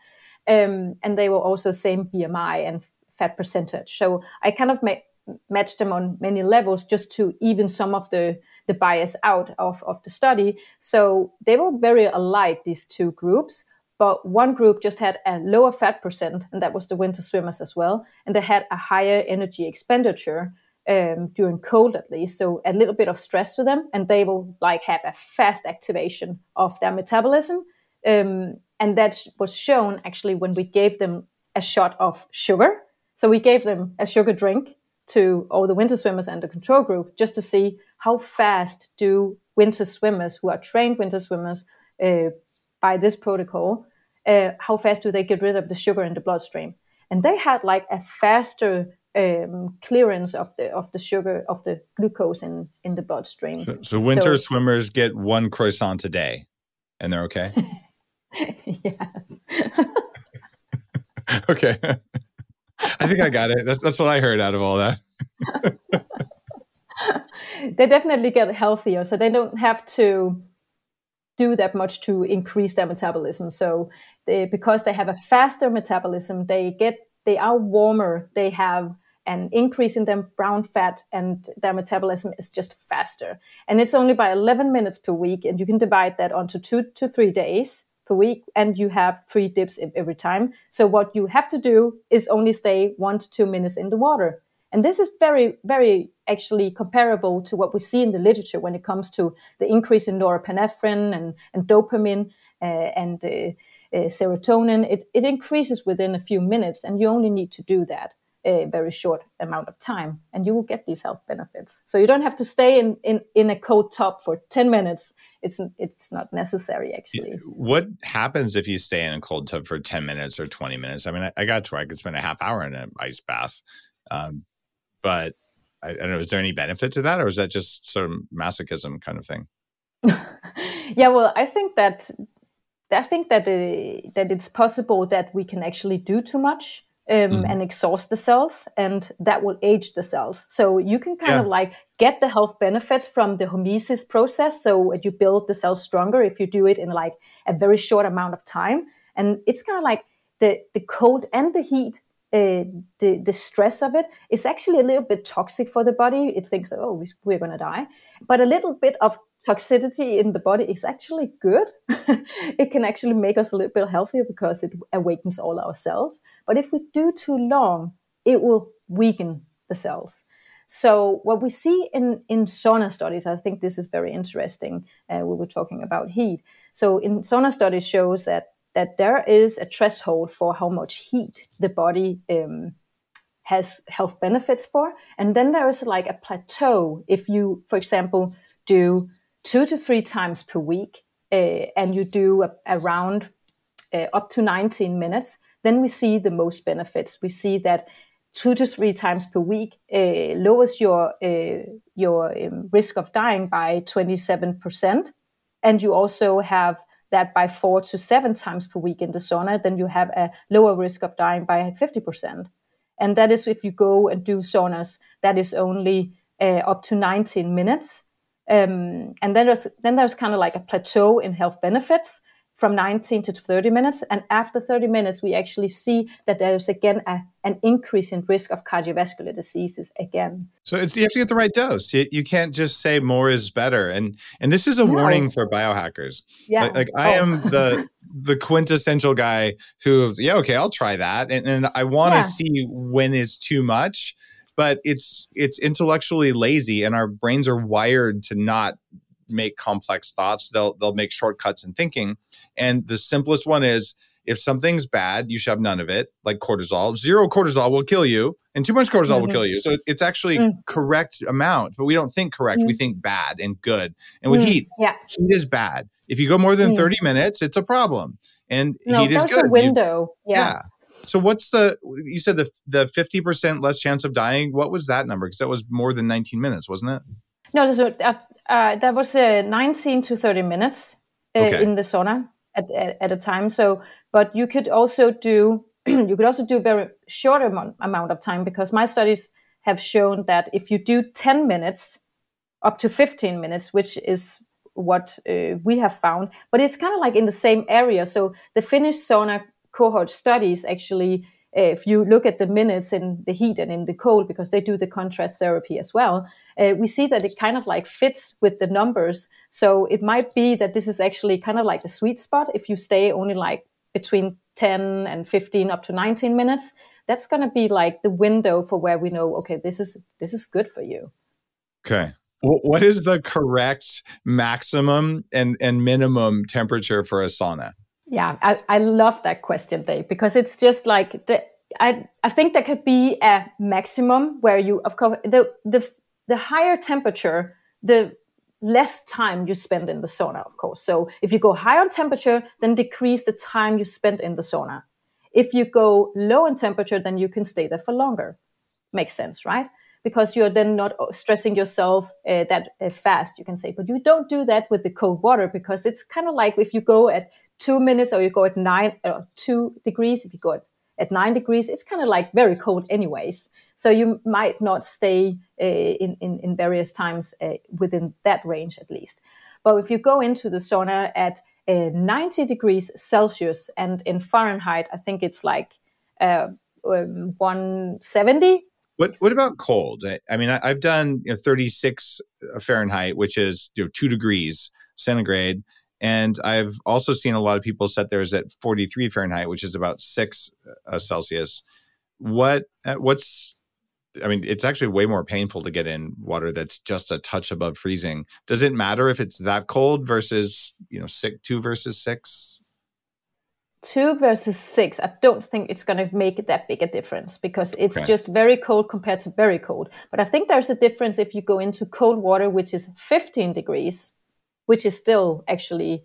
Um, and they were also same BMI and fat percentage. So I kind of ma- matched them on many levels just to even some of the the bias out of, of the study. So they were very alike, these two groups, but one group just had a lower fat percent, and that was the winter swimmers as well. And they had a higher energy expenditure um, during cold, at least. So a little bit of stress to them, and they will like have a fast activation of their metabolism. Um, and that was shown actually when we gave them a shot of sugar. So we gave them a sugar drink to all the winter swimmers and the control group just to see how fast do winter swimmers who are trained winter swimmers uh, by this protocol, uh, how fast do they get rid of the sugar in the bloodstream? And they had like a faster um, clearance of the of the sugar of the glucose in in the bloodstream. So, so winter so, swimmers get one croissant a day, and they're okay. (laughs) (laughs) yeah. (laughs) okay. I think I got it. That's that's what I heard out of all that. (laughs) they definitely get healthier, so they don't have to do that much to increase their metabolism. So they, because they have a faster metabolism, they get they are warmer. They have an increase in their brown fat, and their metabolism is just faster. And it's only by 11 minutes per week, and you can divide that onto two to three days per week, and you have three dips every time. So what you have to do is only stay one to two minutes in the water. And this is very, very actually comparable to what we see in the literature when it comes to the increase in norepinephrine and, and dopamine uh, and uh, uh, serotonin. It, it increases within a few minutes, and you only need to do that a very short amount of time, and you will get these health benefits. So you don't have to stay in, in, in a cold tub for 10 minutes. It's, it's not necessary, actually. What happens if you stay in a cold tub for 10 minutes or 20 minutes? I mean, I, I got to where I could spend a half hour in an ice bath. Um, but I, I, don't know, is there any benefit to that, or is that just sort of masochism kind of thing? (laughs) yeah, well, I think that I think that uh, that it's possible that we can actually do too much um, mm. and exhaust the cells, and that will age the cells. So you can kind yeah. of like get the health benefits from the hormesis process. So you build the cells stronger if you do it in like a very short amount of time, and it's kind of like the the cold and the heat uh, the, the stress of it is actually a little bit toxic for the body. It thinks, oh, we're going to die. But a little bit of toxicity in the body is actually good. (laughs) it can actually make us a little bit healthier because it awakens all our cells. But if we do too long, it will weaken the cells. So what we see in, in sauna studies, I think this is very interesting. Uh, we were talking about heat. So in sauna studies shows that that there is a threshold for how much heat the body um, has health benefits for. And then there is like a plateau. If you, for example, do two to three times per week uh, and you do around uh, up to 19 minutes, then we see the most benefits. We see that two to three times per week uh, lowers your uh, your um, risk of dying by 27%. And you also have that by four to seven times per week in the sauna, then you have a lower risk of dying by 50%. And that is if you go and do saunas that is only uh, up to 19 minutes. Um, and then there's, then there's kind of like a plateau in health benefits from 19 to 30 minutes. And after 30 minutes, we actually see that there's again a, an increase in risk of cardiovascular diseases again. So it's, you have to get the right dose. You, you can't just say more is better. And and this is a no. warning for biohackers. Yeah. Like, like I oh. am the (laughs) the quintessential guy who, yeah, okay, I'll try that. And, and I want to yeah. see when it's too much but it's it's intellectually lazy and our brains are wired to not make complex thoughts. They'll they'll make shortcuts in thinking. And the simplest one is if something's bad, you should have none of it, like cortisol. Zero cortisol will kill you, and too much cortisol mm-hmm. will kill you. So it's actually mm. correct amount, but we don't think correct. Mm. We think bad and good. And with mm. heat, yeah. heat is bad. If you go more than mm. 30 minutes, it's a problem. And no, heat is good. a window. You, yeah. yeah. So what's the you said the the 50% less chance of dying? What was that number? Because that was more than 19 minutes, wasn't it? No, so, uh, uh, that was uh, 19 to 30 minutes uh, okay. in the sauna at, at, at, a time. So, but you could also do (clears throat) you could also do very short amount, amount of time because my studies have shown that if you do 10 minutes up to 15 minutes, which is what uh, we have found, but it's kind of like in the same area. So the Finnish sauna cohort studies actually if you look at the minutes in the heat and in the cold, because they do the contrast therapy as well, uh, we see that it kind of like fits with the numbers. So it might be that this is actually kind of like the sweet spot. If you stay only like between 10 and 15 up to 19 minutes, that's going to be like the window for where we know, okay, this is this is good for you. Okay. What is the correct maximum and, and minimum temperature for a sauna? Yeah, I, I love that question, Dave, because it's just like the, I I think there could be a maximum where you of course the the the higher temperature, the less time you spend in the sauna, of course. So if you go high on temperature, then decrease the time you spend in the sauna. If you go low in temperature, then you can stay there for longer. Makes sense, right? Because you're then not stressing yourself uh, that uh, fast, you can say. But you don't do that with the cold water because it's kind of like if you go at two minutes or you go at nine or uh, two degrees. If you go at, at nine degrees it's kind of like very cold anyways. So you might not stay uh, in, in, in various times uh, within that range at least. But if you go into the sauna at uh, 90 degrees celsius and in fahrenheit i think it's like uh, um, 170 what what about cold? I, mean, I, have done you know, 36 Fahrenheit, which is you know, two degrees centigrade, and I've also seen a lot of people set theirs at 43 Fahrenheit, which is about six uh, Celsius. What uh, what's I mean, it's actually way more painful to get in water that's just a touch above freezing. Does it matter if it's that cold versus you know six two versus six? Two versus six, I don't think it's going to make that big a difference because it's okay. just very cold compared to very cold. But I think there's a difference if you go into cold water, which is 15 degrees, which is still actually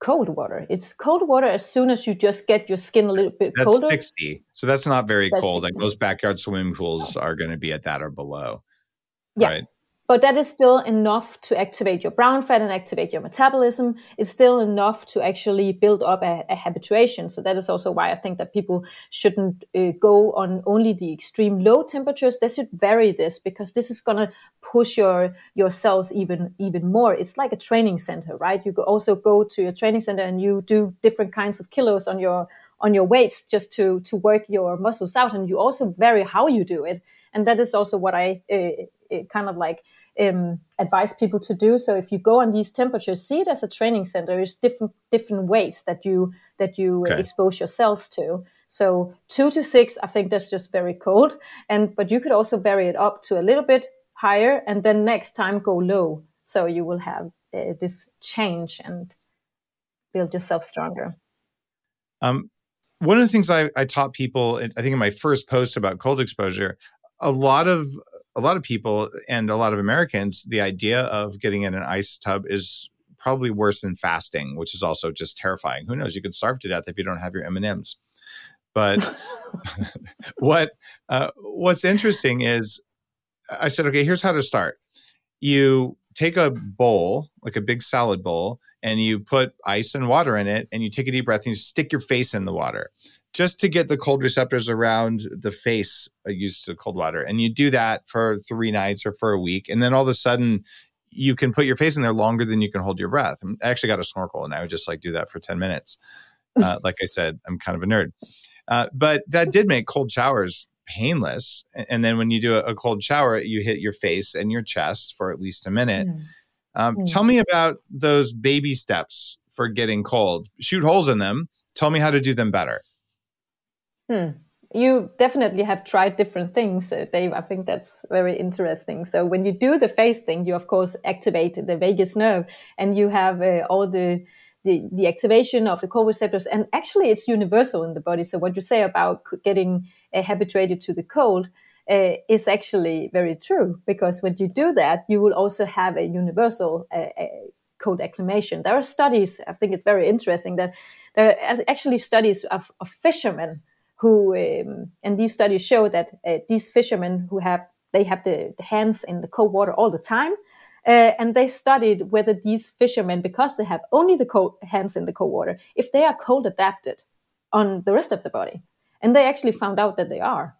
cold water. It's cold water as soon as you just get your skin a little bit that's colder. 60. So that's not very that's cold. 60. Like most backyard swimming pools are going to be at that or below. Yeah. Right? But that is still enough to activate your brown fat and activate your metabolism. It's still enough to actually build up a, a habituation. So that is also why I think that people shouldn't uh, go on only the extreme low temperatures. They should vary this because this is going to push your your cells even even more. It's like a training center, right? You also go to your training center and you do different kinds of kilos on your on your weights just to to work your muscles out, and you also vary how you do it. And that is also what I uh, kind of like um, advise people to do. So if you go on these temperatures, see it as a training center. There's different different ways that you that you okay. expose your cells to. So two to six, I think that's just very cold. And but you could also vary it up to a little bit higher, and then next time go low. So you will have uh, this change and build yourself stronger. Um, one of the things I, I taught people, I think in my first post about cold exposure, a lot of a lot of people and a lot of Americans, the idea of getting in an ice tub is probably worse than fasting, which is also just terrifying. Who knows? You could starve to death if you don't have your M and M's. But (laughs) what uh, what's interesting is, I said, okay, here's how to start. You take a bowl, like a big salad bowl, and you put ice and water in it and you take a deep breath and you stick your face in the water just to get the cold receptors around the face uh, used to cold water. And you do that for three nights or for a week. And then all of a sudden, you can put your face in there longer than you can hold your breath. I actually got a snorkel and I would just like do that for 10 minutes. (laughs) Uh, like I said, I'm kind of a nerd. Uh, but that did make cold showers painless. And then when you do a, cold shower, you hit your face and your chest for at least a minute. Mm. Um, mm. Tell me about those baby steps for getting cold. Shoot holes in them. Tell me how to do them better. Hmm. You definitely have tried different things, uh, Dave. I think that's very interesting. So when you do the face thing, you of course activate the vagus nerve, and you have uh, all the, the, the activation of the cold receptors. And actually, it's universal in the body. So what you say about getting uh, habituated to the cold uh, is actually very true because when you do that, you will also have a universal uh, uh, cold acclimation. There are studies. I think it's very interesting that there are actually studies of, of fishermen who um, and these studies show that uh, these fishermen who have they have the, the, hands in the cold water all the time uh, and they studied whether these fishermen because they have only the cold hands in the cold water if they are cold adapted on the rest of the body and they actually found out that they are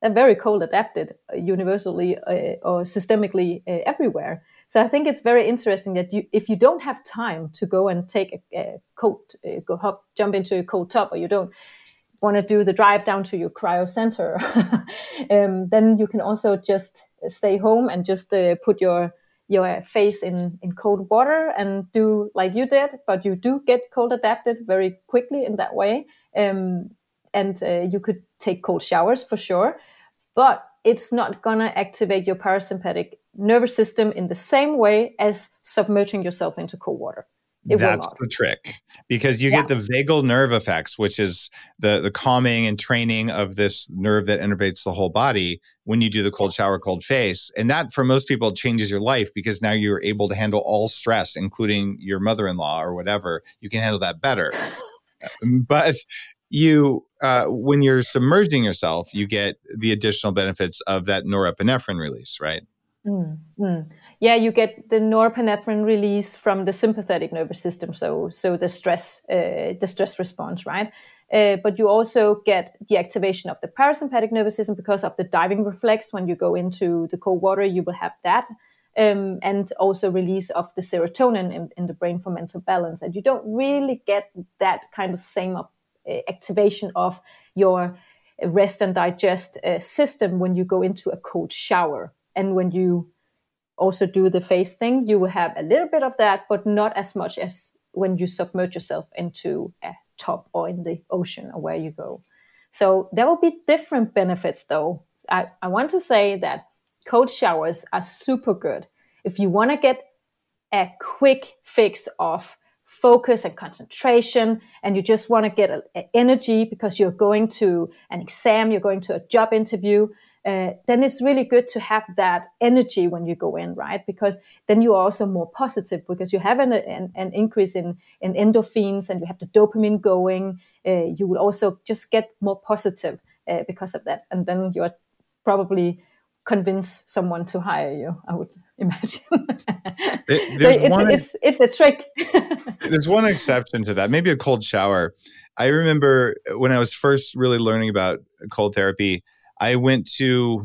they're very cold adapted uh, universally uh, or systemically uh, everywhere so I think it's very interesting that you, if you don't have time to go and take a, a coat, uh, go hop, jump into a cold tub, or you don't, want to do the drive down to your cryo center, (laughs) um, then you can also just stay home and just uh, put your your face in, in cold water and do like you did, but you do get cold adapted very quickly in that way. Um, and uh, you could take cold showers for sure, but it's not gonna activate your parasympathetic nervous system in the same way as submerging yourself into cold water. It That's the trick because you yeah. get the vagal nerve effects, which is the the calming and training of this nerve that innervates the whole body when you do the cold shower, cold face, and that for most people changes your life because now you're able to handle all stress, including your mother-in-law or whatever. You can handle that better, (laughs) but you uh, when you're submerging yourself, you get the additional benefits of that norepinephrine release, right? Mm, mm yeah, you get the norepinephrine release from the sympathetic nervous system, so so the stress uh, the stress response, right? Uh, but you also get the activation of the parasympathetic nervous system because of the diving reflex. When you go into the cold water, you will have that, um, and also release of the serotonin in, in, the brain for mental balance. And you don't really get that kind of same uh, activation of your rest and digest uh, system when you go into a cold shower and when you also do the face thing, you will have a little bit of that, but not as much as when you submerge yourself into a tub or in the ocean or where you go. So there will be different benefits though. I, I want to say that cold showers are super good. If you want to get a quick fix of focus and concentration, and you just want to get a, a energy because you're going to an exam, you're going to a job interview, uh, then it's really good to have that energy when you go in, right? Because then you are also more positive because you have an, an, an increase in, in endorphins and you have the dopamine going. Uh, you will also just get more positive uh, because of that. And then you're probably convince someone to hire you, I would imagine. it, (laughs) so it's, one, it's, it's a trick. (laughs) there's one exception to that, maybe a cold shower. I remember when I was first really learning about cold therapy, I went to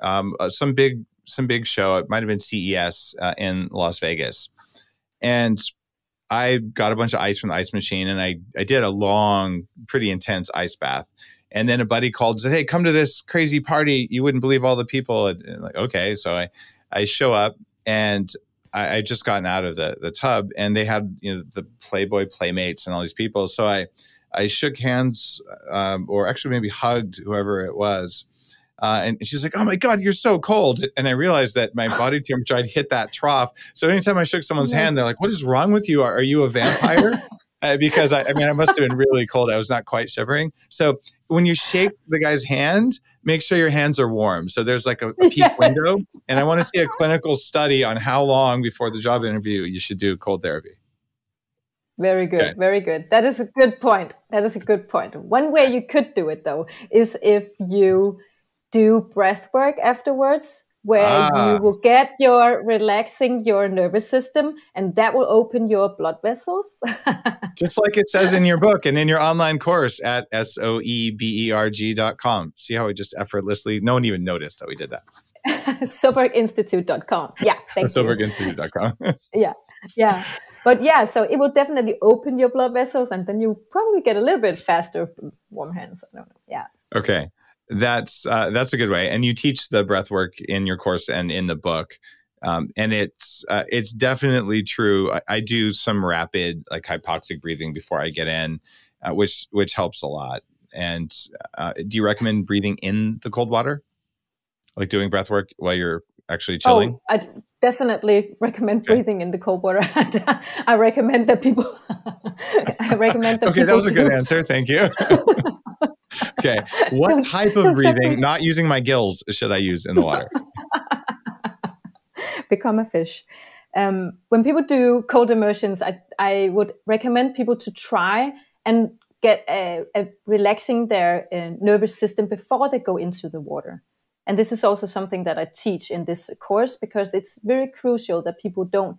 um, uh, some big some big show. It might have been CES uh, in Las Vegas, and I got a bunch of ice from the ice machine, and I I did a long, pretty intense ice bath. And then a buddy called and said, "Hey, come to this crazy party! You wouldn't believe all the people." And, and like, okay, so I I show up and I, I just gotten out of the the tub, and they had you know the Playboy playmates and all these people. So I I shook hands, um, or actually maybe hugged whoever it was. Uh, and she's like, "Oh my God, you're so cold!" And I realized that my body temperature had hit that trough. So anytime I shook someone's hand, they're like, "What is wrong with you? Are, are you a vampire?" (laughs) uh, because I, I, mean, I must have been really cold. I was not quite shivering. So when you shake the guy's hand, make sure your hands are warm. So there's like a, a peak yes. (laughs) window, and I want to see a clinical study on how long before the job interview you should do cold therapy. Very good, okay. very good. That is a good point. That is a good point. One way you could do it though is if you do breath work afterwards where Ah. you will get your relaxing your nervous system and that will open your blood vessels. (laughs) Just like it says in your book and in your online course at S O E B E R G dot com. See how we just effortlessly, no one even noticed that we did that. (laughs) Soeberginstitute.com. Yeah, thank you. SoberInstitute.com. (laughs) Yeah. Yeah. But yeah, so it will definitely open your blood vessels and then you probably get a little bit faster warm hands. I don't know. Yeah. okay. That's uh, that's a good way. And you teach the breath work in your course and in the book. Um, and it's uh, it's definitely true. I, I do some rapid like hypoxic breathing before I get in, uh, which which helps a lot. And uh, do you recommend breathing in the cold water, like doing breath work while you're actually chilling? Oh, I definitely recommend Okay. breathing in the cold water. (laughs) I recommend that people. (laughs) I recommend that okay, that was a good answer. Thank you. (laughs) okay, what Don't- type of (laughs) breathing, not using my gills, should I use in the water? (laughs) become a fish. Um, when people do cold immersions, I, I would recommend people to try and get a, a relaxing their uh, nervous system before they go into the water. And this is also something that I teach in this course because it's very crucial that people don't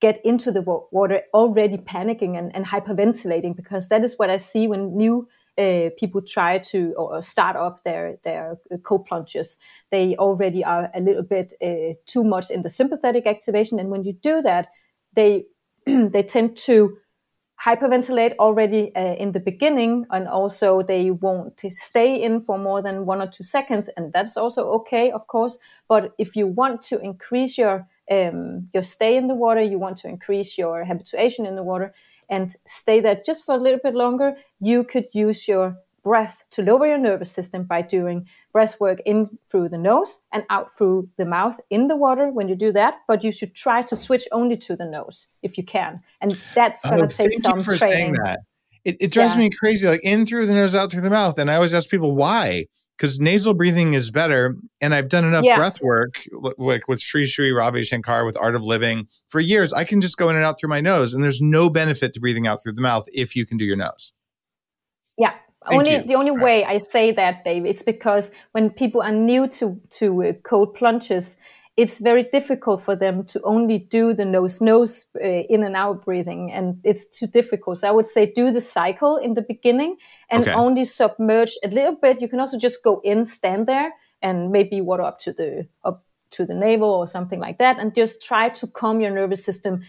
get into the wa- water already panicking and, and hyperventilating because that is what I see when new uh, people try to or start up their their cold plunges. They already are a little bit uh, too much in the sympathetic activation, and when you do that, they (clears throat) they tend to hyperventilate already uh, in the beginning, and also they won't stay in for more than one or two seconds, and that's also okay, of course. But if you want to increase your um, your stay in the water, you want to increase your habituation in the water, and stay there just for a little bit longer, you could use your breath to lower your nervous system by doing breath work in through the nose and out through the mouth in the water when you do that. But you should try to switch only to the nose if you can. And that's oh, going to take thank some you for training. saying that. It, it drives Yeah. me crazy, like in through the nose, out through the mouth. And I always ask people why, because nasal breathing is better. And I've done enough Yeah. breath work, like with Sri Sri Ravi Shankar, with Art of Living for years. I can just go in and out through my nose, and there's no benefit to breathing out through the mouth if you can do your nose. Yeah. Thank only you. the only way I say that, Dave, is because when people are new to to uh, cold plunges, it's very difficult for them to only do the nose nose uh, in and out breathing, and it's too difficult. So I would say do the cycle in the beginning and Okay. only submerge a little bit. You can also just go in, stand there, and maybe water up to the up to the navel or something like that, and just try to calm your nervous system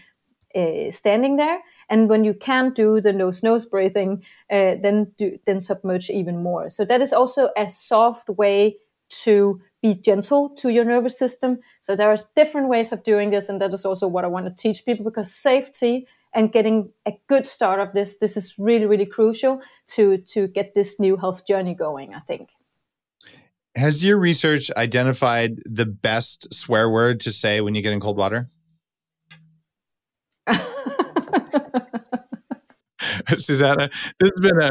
uh, standing there. And when you can do the nose nose breathing, uh, then do, then submerge even more. So that is also a soft way to be gentle to your nervous system. So there are different ways of doing this, and that is also what I want to teach people because safety and getting a good start of this this is really really crucial to to get this new health journey going. I think. Has your research identified the best swear word to say when you get in cold water? (laughs) Susanna, this has been a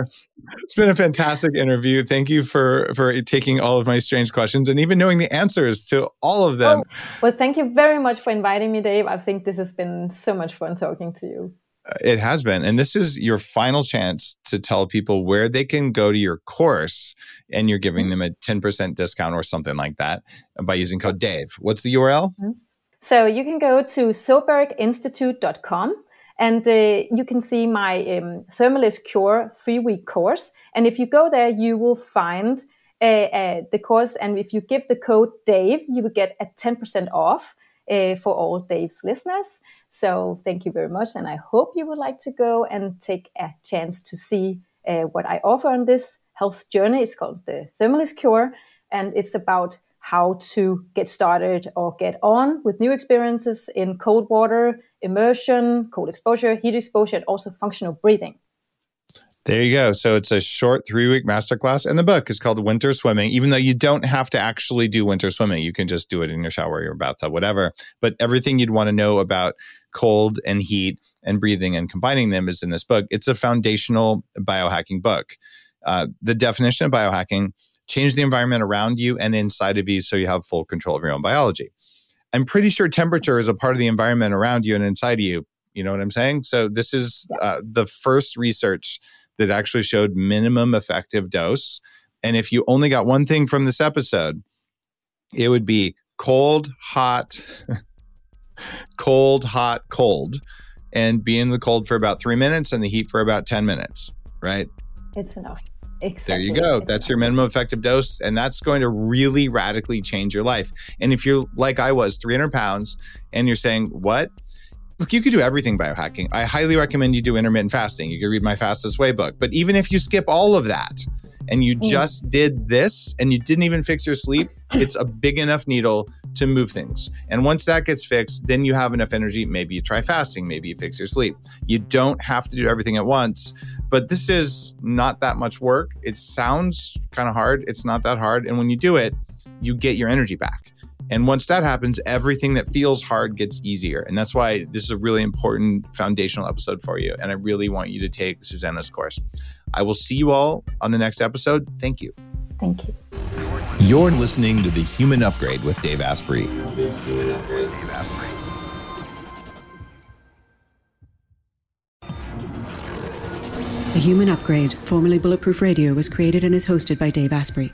it's been a fantastic interview. Thank you for for taking all of my strange questions and even knowing the answers to all of them. Oh, well, thank you very much for inviting me, Dave. I think this has been so much fun talking to you. Uh, it has been, and this is your final chance to tell people where they can go to your course, and you're giving them a ten percent discount or something like that by using code Dave. What's the URL? Mm-hmm. So you can go to soeberginstitute.com and uh, you can see my um, Thermalist Cure three week course. And if you go there, you will find uh, uh, the course. And if you give the code Dave, you will get a 10% off uh, for all Dave's listeners. So thank you very much. And I hope you would like to go and take a chance to see uh, what I offer on this health journey. It's called the Thermalist Cure. And it's about how to get started or get on with new experiences in cold water, immersion, cold exposure, heat exposure, and also functional breathing. There you go. So it's a short three week masterclass, and the book is called Winter Swimming. Even though you don't have to actually do winter swimming, you can just do it in your shower, your bathtub, whatever. But everything you'd want to know about cold and heat and breathing and combining them is in this book. It's a foundational biohacking book. Uh, the definition of biohacking change the environment around you and inside of you so you have full control of your own biology. I'm pretty sure temperature is a part of the environment around you and inside of you. You know what I'm saying? So this is uh, the first research that actually showed minimum effective dose. And if you only got one thing from this episode, it would be cold, hot, (laughs) cold, hot, cold, and be in the cold for about three minutes and the heat for about 10 minutes, right? It's enough. Exactly. There you go. That's your minimum effective dose. And that's going to really radically change your life. And if you're like I was, 300 pounds, and you're saying, what? Look, you could do everything biohacking. I highly recommend you do intermittent fasting. You can read my Fast This Way book. But even if you skip all of that and you Mm. just did this and you didn't even fix your sleep, it's a big enough needle to move things. And once that gets fixed, then you have enough energy. Maybe you try fasting, maybe you fix your sleep. You don't have to do everything at once but this is not that much work. It sounds kind of hard. It's not that hard. And when you do it, you get your energy back. And once that happens, everything that feels hard gets easier. And that's why this is a really important foundational episode for you. And I really want you to take Susanna's course. I will see you all on the next episode. Thank you. Thank you. You're listening to The Human Upgrade with Dave Asprey. The Human Upgrade, formerly Bulletproof Radio, was created and is hosted by Dave Asprey.